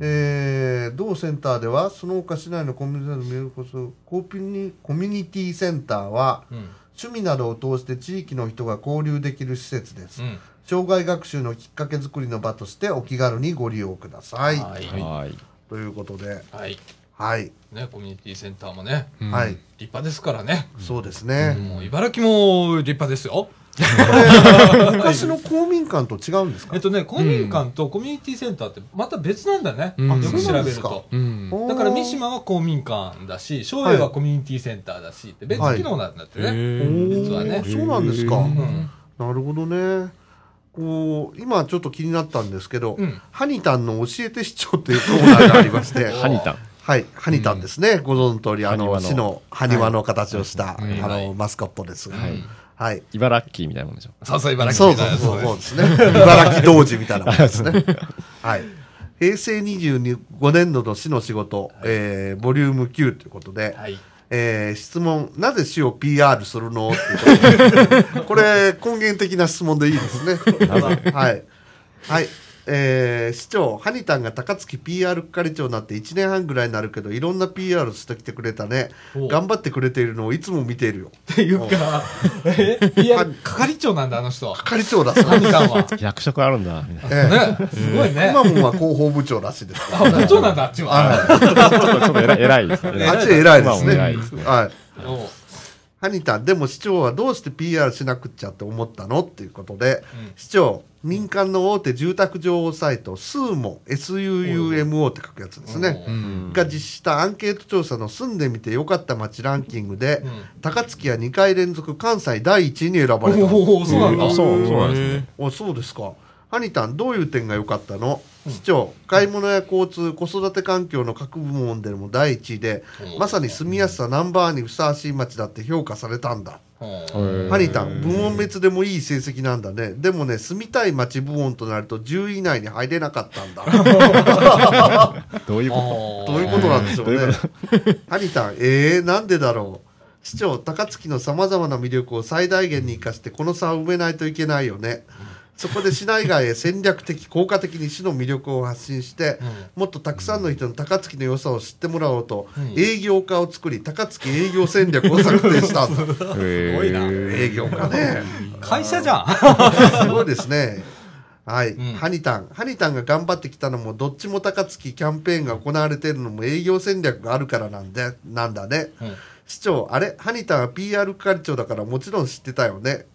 えー同センターではその他市内のコミュニティの見えるこそコピニコミュニティセンターはうん。趣味などを通して地域の人が交流できる施設です、うん。障害学習のきっかけ作りの場としてお気軽にご利用ください、はい。はい。ということではい。はい、ね、コミュニティセンターもね、うんはい立派ですからね。そうですね、もう茨城も立派ですよ。昔の公民館と違うんですか、えっとね、公民館とコミュニティセンターってまた別なんだね。うんよく調べるそうなんですか？と。うん。だから三島は公民館だし、松栄はコミュニティセンターだしって別機能なんだってね。実はねそうなんですか、うんなるほどねこう今ちょっと気になったんですけど、うんハニタンの教えて市長っていうコーナーがありまして ハニタン。はい、ハニタンですね。ご存知の通り、あの、市の埴輪の形をした、はいあはいの、マスコットです。はいはい。茨城みたいなもんでしょ。そうそう、茨城みたそうそいうなそう、そうですね。茨城童子みたいなもんですね。はい。平成25年度の市の仕事、えー、ボリューム9ということで、はい。えー、質問、なぜ市を PR するの？ってこれ、根源的な質問でいいですね。はい。はい。えー、市長、ハニタンが高槻 PR 係長になって1年半ぐらいになるけど、いろんな PR してきてくれたね。お頑張ってくれているのをいつも見ているよ。っていうか、え PR 係長なんだ、あの人。係長だハニタンは。役職あるんだ。みたいえね、すごいえね。今もは広報部長らしいですかあ、部長なんだ、あっちは。ちょっと、偉い、ですね。あっち偉いです。ねはい。ハニタン、でも市長はどうして PR しなくっちゃって思ったの？っていうことで、うん市長、民間の大手住宅情報サイト、スーモ、SUUMO って書くやつですね。が実施したアンケート調査の住んでみてよかった街ランキングで、うん高槻は2回連続関西第1位に選ばれた。おお、そうなんだ。あ、そう、そうなんですね。おそうですか。ハニタン、どういう点が良かったの、市長、買い物や交通、子育て環境の各部門でも第一位で、まさに住みやすさナンバーにふさわしい街だって評価されたんだ。うんハニタン、部門別でもいい成績なんだね。でもね、住みたい街部門となると10位以内に入れなかったんだ。どういうこどういうことなんでしょうね。ハニタン、えー、なんでだろう？市長、高槻のさまざまな魅力を最大限に生かして、この差を埋めないといけないよね。そこで市内外へ戦略的、効果的に市の魅力を発信して、もっとたくさんの人の高槻の良さを知ってもらおうと、営業家を作り、高槻営業戦略を策定した すごいな営業家ね。会社じゃん。すごいですね。はい、んハニタン。ハニタンが頑張ってきたのも、どっちも高槻キャンペーンが行われているのも営業戦略があるからなんで、なんだね。うん市長、あれ？ハニタンは PR 係長だからもちろん知ってたよね。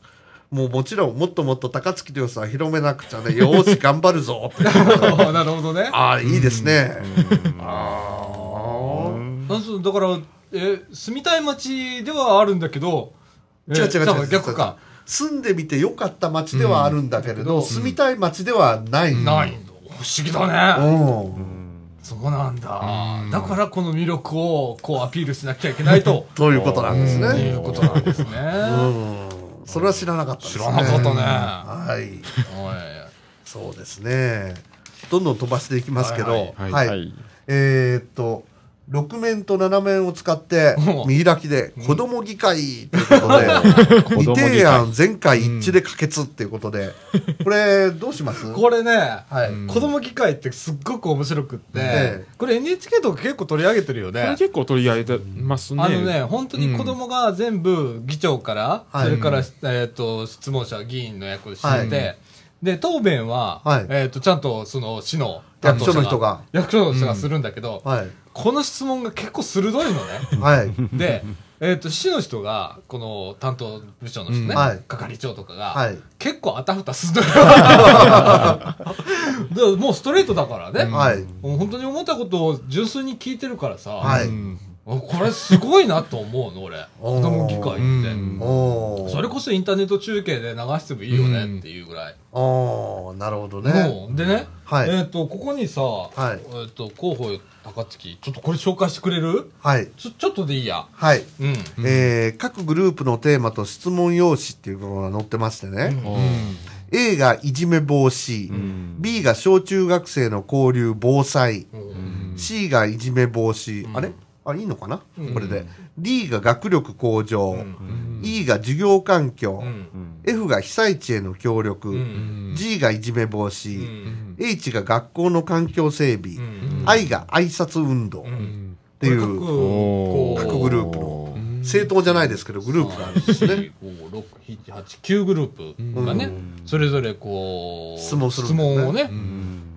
もうもちろん、もっともっと高槻の良さは広めなくちゃね。よーし、頑張るぞ。なるほどね。ああ、いいですね。なんすだから、え、住みたい街ではあるんだけど、え違う違う違う逆か。住んでみてよかった街ではあるんだけれど、住みたい街ではない。ない。不思議だうね。ん。そうなんだ。だからこの魅力をこうアピールしなきゃいけないと。ということなんですいうね。ことなんですね。うん。それは知らなかったですね。知らなかったねはい。そうですね。どんどん飛ばしていきますけど、はいはい。はいはい。えーっと、6面と7面を使ってうん、見開きで、子供議会ということで、子供議未提会案全会一致で可決っていうことで、これ、どうします？これね、はい。うん。子供議会ってすっごく面白くって、ええ。これ NHK とか結構取り上げてるよこれね。結構取り上げてますね。あのね、本当に子供が全部議長から、はい。それから、えっ、と、質問者、議員の役をしてて、はい。で、答弁は、はい。えっ、と、ちゃんとその市の役所の人が。役所の人がするんだけど、はい。この質問が結構鋭いのね。はい。で、えっ、と、市の人が、この担当部署の人ね、うんはい係長とかが、はい。結構あたふたする もうストレートだからね。はい。もう本当に思ったことを純粋に聞いてるからさ、はいうんこれすごいなと思うの、俺。子供議会って。それこそインターネット中継で流してもいいよねっていうぐらい。おー、なるほどね。もうでね、はいえっ、と、ここにさ、いえっ、と、広報高槻、ちょっとこれ紹介してくれる？はい。ちょ、ちょっとでいいや。はい。うん。えー各グループのテーマと質問用紙っていうのが載ってましてね。A がいじめ防止、B が小中学生の交流防災、C がいじめ防止、あれ？あ、いいのかな、これで。D が学力向上、E が授業環境、うん。F が被災地への協力、ん。G がいじめ防止、うん。H が学校の環境整備、ん。I が挨拶運動。っうん。ていう、各グループの、政党じゃないですけど、グループがあるんですね。4、5、6、7、8、9グループがね、それぞれこう、質問するん質問をね、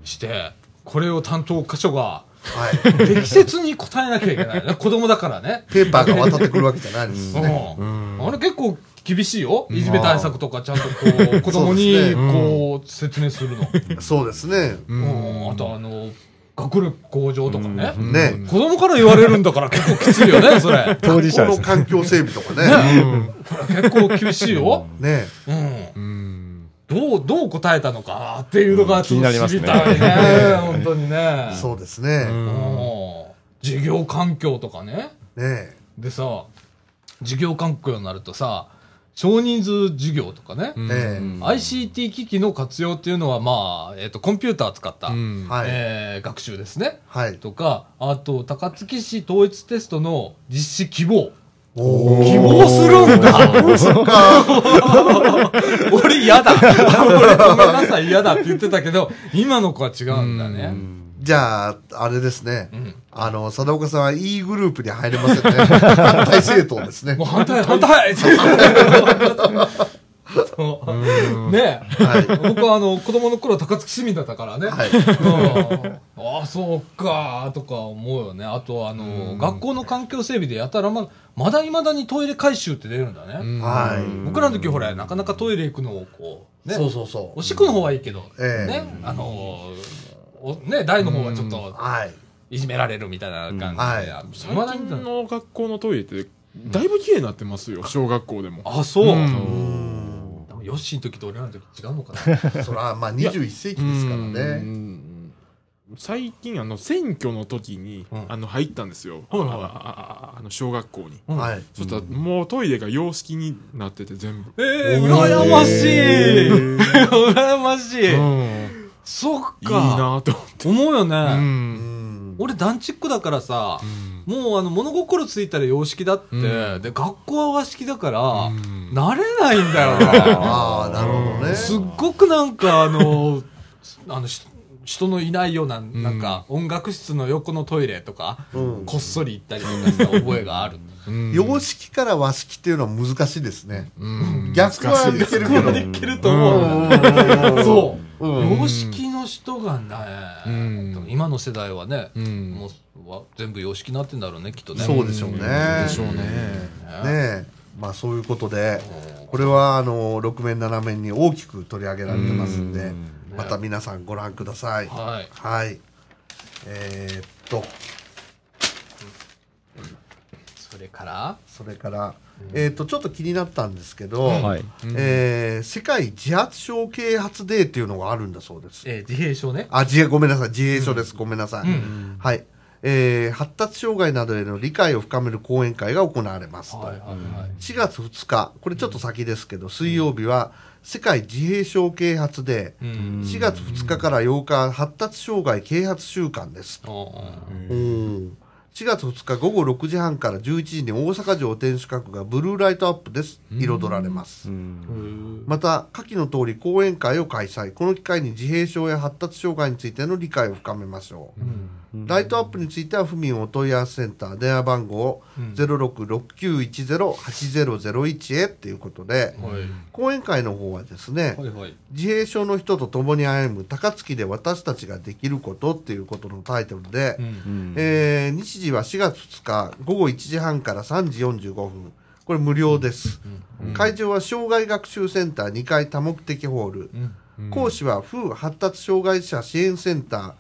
して、これを担当箇所がはい。適切に答えなきゃいけないね。子供だからね。ペーパーが渡ってくるわけじゃないですうね。ん。あれ結構厳しいよ。いじめ対策とかちゃんとこう、子供にこう、説明するの。そうですね。うん。あとあの、学力向上とかね。ね。子供から言われるんだから結構きついよね、それ。当事者の。環境整備とかね。結構厳しいよ。ね。うん。うんどう、どう答えたのかっていうのがちょっと知りたいね。本当にね。そうですね。うん授業環境とかね。ねでさ、授業環境になるとさ、少人数授業とかね。ええ ICT 機器の活用っていうのは、まあ、えっ、と、コンピューター使った、うんはい。えー学習ですね。はい。とか、あと、高槻市統一テストの実施希望。お希望するんだそっか。俺嫌だ俺ごめんなさい嫌だって言ってたけど、今の子は違うんだね。じゃあ、あれですね。んあの、貞岡さんは E グループに入れませんね。反対政党ですねもう。反対、反対 そうねえ、はい。僕はあの、子供の頃高槻市民だったからね。ああ、そうか、とか思うよね。あと、あの、学校の環境整備でやたらま、まだ未だにトイレ改修って出るんだね。はい。僕らの時ほら、なかなかトイレ行くのをこう、ね。そうそうそう。おしっこの方はいいけど、ええね、あのおね、大の方はちょっとはい。いじめられるみたいな感じで、うんはい最近の学校のトイレってだいぶ綺麗になってますよ小学校でもあ、そう。うんヨッシーの時と俺らの時違うのかな？そら、まあ、21世紀ですからうね。ん。最近あの選挙の時に、うん。あの入ったんですよ、はいはい。ああああの小学校に、うん。はい。そしたらもうトイレが洋式になってて全部、ええ羨ましい。羨ましい、うん。そっいいか。なと思って、思うよね。うん。うん。俺団地っ子だからさ、うんもうあの物心ついたら洋式だって、うんで、学校は和式だから、ん慣れないんだよね。ああ、なるほどね。すっごくなんかあの、あの、し人のいないような、なんか音楽室の横のトイレとか、うんこっそり行ったりとかした覚えがある。うん洋式から和式っていうのは難しいですね。うん逆はいけるけど。いけると思うそう。うん洋式の人がね、うん今の世代はね、うんもうわ全部洋式になってんだろうね、きっとね。そうでしょうね。でしょうねねえ。まあそういうことで、これはあの、6面7面に大きく取り上げられてますんで、また皆さんご覧ください。はい。はい。えーっと、それから、それから、えーっと、ちょっと気になったんですけど、はい。えー世界自発症啓発デーっていうのがあるんだそうです。えー自閉症ね。あ、自衛、ごめんなさい。自衛症です。ごめんなさい。うんはい。えー発達障害などへの理解を深める講演会が行われますと。はいはいはい。4月2日、これちょっと先ですけど、水曜日は世界自閉症啓発で、うん。4月2日から8日、発達障害啓発週間です。おうん4月2日午後6時半から11時に大阪城天守閣がブルーライトアップです。彩られます。うんまた、下記の通り講演会を開催。この機会に自閉症や発達障害についての理解を深めましょう。ライトアップについては、府民お問い合わせセンター、電話番号うん0669108001へっていうことで、はい講演会の方はですね、はいはい。自閉症の人と共に歩む高槻で私たちができることっていうことのタイトルで、うんえー日時は4月2日午後1時半から3時45分。これ無料です。会場は障害学習センター2階多目的ホール。うん講師は風発達障害者支援センター、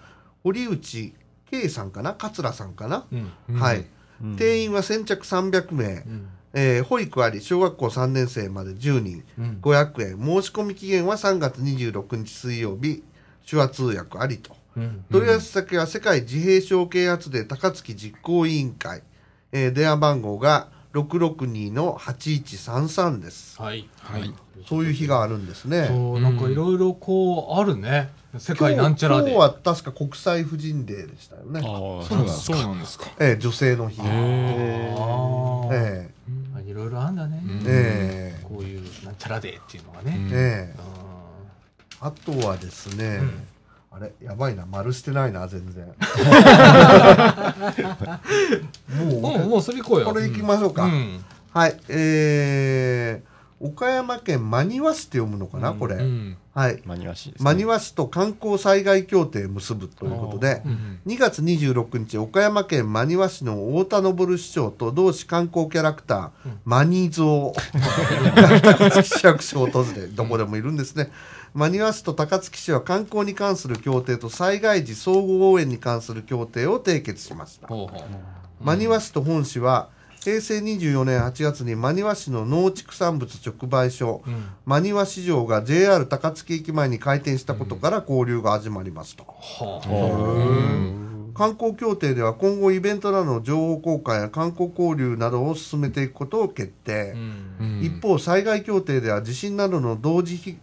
堀内圭さんかな？桂さんかな、うん。はい。定員は先着300名。うん。えー保育あり、小学校3年生まで10人、うん。500円。申し込み期限は3月26日水曜日、手話通訳ありと。うん。問い合わせ先は世界自閉症啓発デー高槻実行委員会。えー電話番号が662-8133です。はい。はい。そういう日があるんですね。そうなんかいろいろこうあるね世界なんちゃらで。今日は確か国際婦人デーでしたよね。ああ、そうなんですそうなんですか。えー女性の日。あー。えあいろいろあるんだね。ーえーこういうなんちゃらでっていうのがね。えーああとはですね、あれやばいな丸してないな全然。ー もうもうもうそれ行こうよこれ行きましょうか、うんはいえー、岡山県真庭市って読むのかな、これ、うん。はい。マニワシです、ね。真庭市と観光災害協定を結ぶということで、うん2月26日、岡山県真庭市の太田昇市長と同市観光キャラクター、マニゾウ、高槻市役所を訪れ、どこでもいるんですね。真庭市と高槻市は観光に関する協定と災害時総合応援に関する協定を締結しました。ほうほう。真庭市と本市は、平成24年8月に真庭市の農畜産物直売所、うん。真庭市場が JR 高槻駅前に開店したことから交流が始まりますと。は観光協定では今後イベントなどの情報交換や観光交流などを進めていくことを決定。あ、うん。一方災害協定では地震などの同時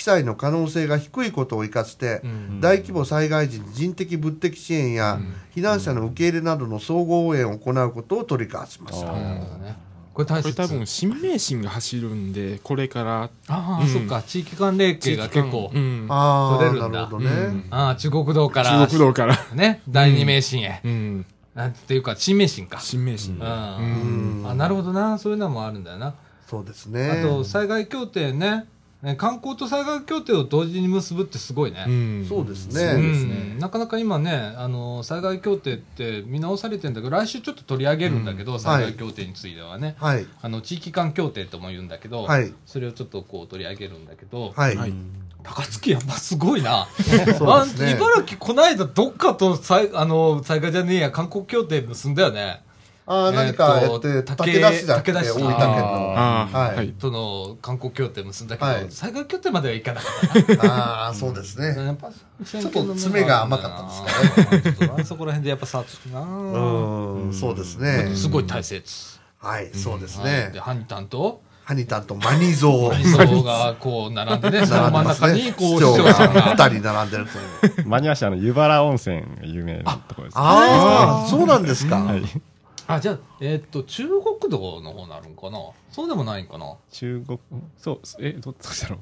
被被災の可能性が低いことを生かして、うん。大規模災害時に人的物的支援や、避難者の受け入れなどの総合応援を行うことを取り交わしました、なるほどね。これこれ多分新名神が走るんでこれから。ああ、うん。そっか地域間連携が結構、うん。ああ取れるんだ。なるほどね、うん。ああ中国道から。中国道から。ね第二名神へ、うん。なんていうか新名神か。新名神。うん、うん。あなるほどな。そういうのもあるんだよな、そうですね。あと災害協定ねね観光と災害協定を同時に結ぶってすごいね、うん。そうですうね、んなかなか今ねあの災害協定って見直されてるんだけど来週ちょっと取り上げるんだけど、災害協定についてはね、はい。あの地域間協定とも言うんだけど、はい。それをちょっとこう取り上げるんだけど、はい、はい。高槻やっぱすごいな。ね。あ茨城こないだどっかと災あの災害じゃねえや観光協定結んだよね。ああ何かえーとやって武田市だっけ武田市大分県の。はい。はい。との観光協定結んだけど、はい。災害協定まではいかなかったな。ああそうですね、やっぱちょっと爪が甘かったですかね。そこら辺でやっぱ差つくな。うんそうですね。すごい大切。はいそうですはい。ねでハニタンと？ハニタンとマニゾウマニゾウがこう並んで ね、その真ん中にこう視市がが。2人並んでるという。マニワ市はあの湯原温泉が有名なところです。ああそうなんですか、はい。あ、じゃあ、えーっと、中国道の方になるんかな？そうでもないんかな？中国、そう、え、どどうしたろう？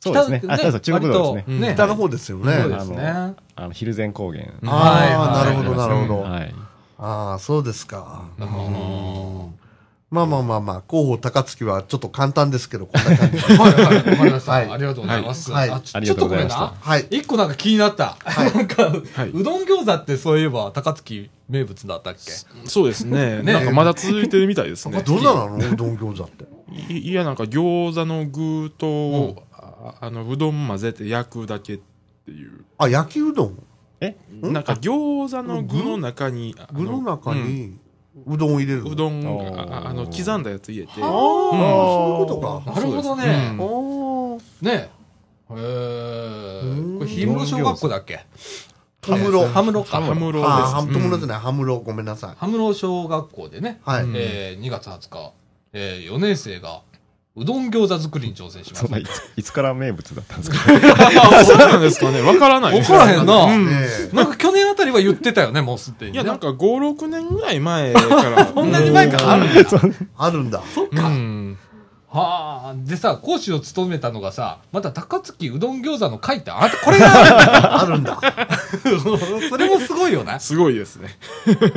そうですね。あ、そうそう、中国道ですね。北の方ですよねそうですね。あの、蒜山高原。あはいあ、はいなるほど、なるほど。はい。ああ、そうですか。うんまあまあまあまあ、広報高槻はちょっと簡単ですけど、こんな感じ。で。はいはい、わかりました。はい。ありがとうございます。はい。あちありがとうございましたちょっとこはい。一個なんか気になった。なんか、はい。うどん餃子ってそういえば高槻名物だったっけ？そうですね。ね。なんかまだ続いてるみたいですね。どんななの？うどん餃子って。いいやなんか餃子の具と、ああのうどん混ぜて焼くだけっていう。あ、焼きうどん？え？なんか餃子の具の中にあ具の中にうどんを入れるの？うどんおーああの刻んだやつ入れてああ、そういうことか。なるほどね。うんねへえ。んこれ、氷室小学校だっけ？トムロ。ハムロか。ハムロです。ハムトムロじゃうんない、ハムロ。ごめんなさい。ハムロ小学校でね、はい。えー2月20日、えー4年生がうどん餃子作りに挑戦しますそん。ないついつから名物だったんですか？あ そうなんですかね。わからないですわからへんなうんねなんか去年あたりは言ってたよね、もうすでにね。いや、なんか5、6年ぐらい前から。こんなに前からあるんだ。あるんだ。うん。はあ。でさ、講師を務めたのがさ、また高槻うどん餃子の会って、あ、これが あるんだ。それもすごいよね。すごいですね。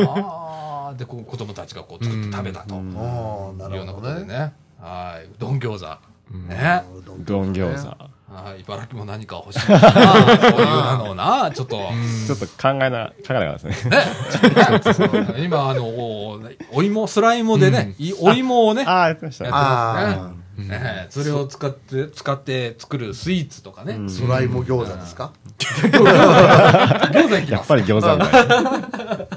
ああ。で、こう子供たちがこう作って食べたと。うんああ、ないうようなるほどね。ことでね。はい。うどん餃子。うんね。うどん餃子。はい。茨城も何か欲しいな。こういうのをな、ちょっと。ちょっと考えな、考えながらですね。ね 今、あの、おお芋、スライムでね、いお芋をね、ああ、やってましたね。あうんええそれを使って、使って作るスイーツとかね。うんあ、そらいも餃子ですか？餃子いきます。やっぱり餃子みたいな。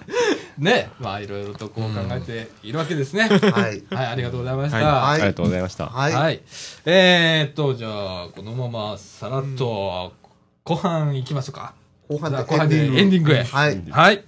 ね。まあ、いろいろとこう考えているわけですね。はい。はい、ありがとうございました。はいはありがとうございました。はい。はい。えーっと、じゃあ、このままさらっと、後半行きましょうか。後半で後半でエンディングへ。はい。はい。はい、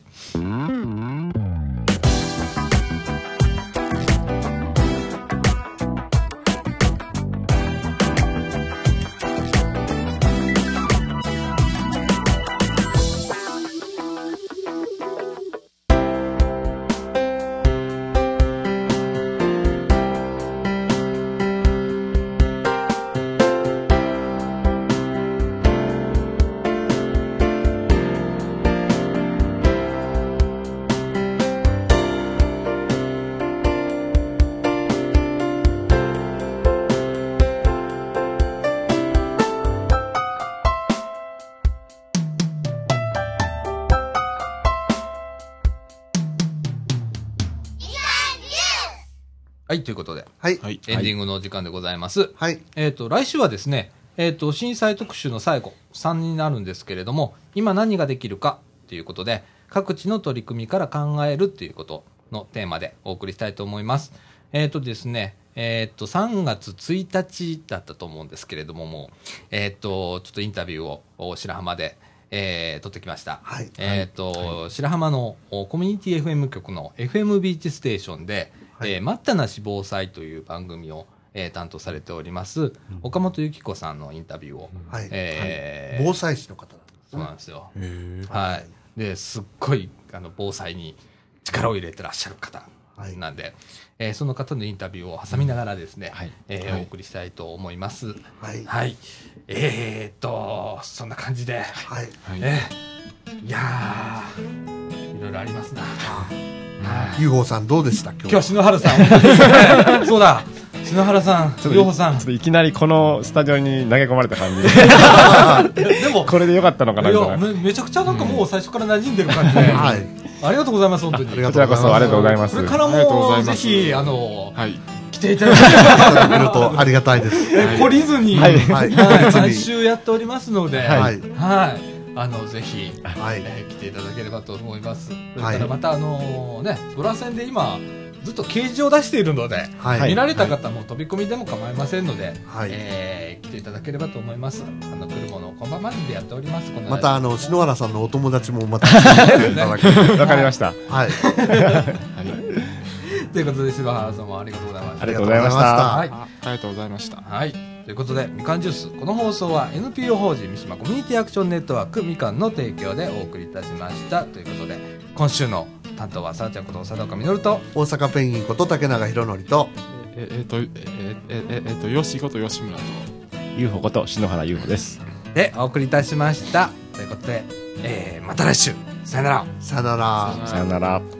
はい。はい。エンディングのお時間でございます。はい。えっ、と、来週はですね、えっ、と、震災特集の最後、3になるんですけれども、今何ができるかということで、各地の取り組みから考えるっていうことのテーマでお送りしたいと思います。えっ、とですね、えっ、と、3月1日だったと思うんですけれども、もう、えっ、と、ちょっとインタビューをお白浜で、えー取ってきました。はい。えっ、と、白浜のおコミュニティ FM 局の FM ビーチステーションで、はいえー待ったなし防災という番組を、えー担当されております、岡本由紀子さんのインタビューを、はい。えー防災士の方だ。そうなんですよ。はい。で、すっごい、あの、防災に力を入れてらっしゃる方はいなんで、えーその方のインタビューを挟みながらですね、はいはいえーお送りしたいと思います。はい。はい。えー、っと、そんな感じで、はい。はい。えいやー、いろいろありますな。はい。UFO さんどうでした？今今日は日。篠原さん。そうだ。篠原さん、ちょっと洋穂さんいきなりこのスタジオに投げ込まれた感じで、でも、これでよかったのかなめめちゃくちゃなんかもう最初から馴染んでる感じで、はい。ありがとうございます、本当に。こちらこそありがとうございます。これからも、ぜひ、あの、はい。来ていただける とありがたいです。懲りずに、はい毎週やっておりますので、ははいい。あの、ぜひ、はい。えー来ていただければと思います。それはいからまた、あのね、ドラ戦で今、ずっと掲示を出しているので、はい。見られた方も飛び込みでも構いませんので、はいえー来ていただければと思います。あの、来るもの、こんばんまでやっております。また、あの、篠原さんのお友達もまた 来ていただける。わかりました。はい。はい。ということで、柴原さんもありがとうございました。ありがとうございました。はい。あありがとうございました。はい。ということで、みかんジュース。この放送は NPO 法人三島コミュニティアクションネットワークみかんの提供でお送りいたしました。ということで、今週の担当はさあちゃんこと佐藤みのると、大阪ペンギンこと竹永宏典と、え、えっと、え、え、え、えっと、よしこと吉村と。UFO こと篠原 UFO です。でお送りいたしました。ということで、えー、また来週。さよなら。さよなら。さよなら。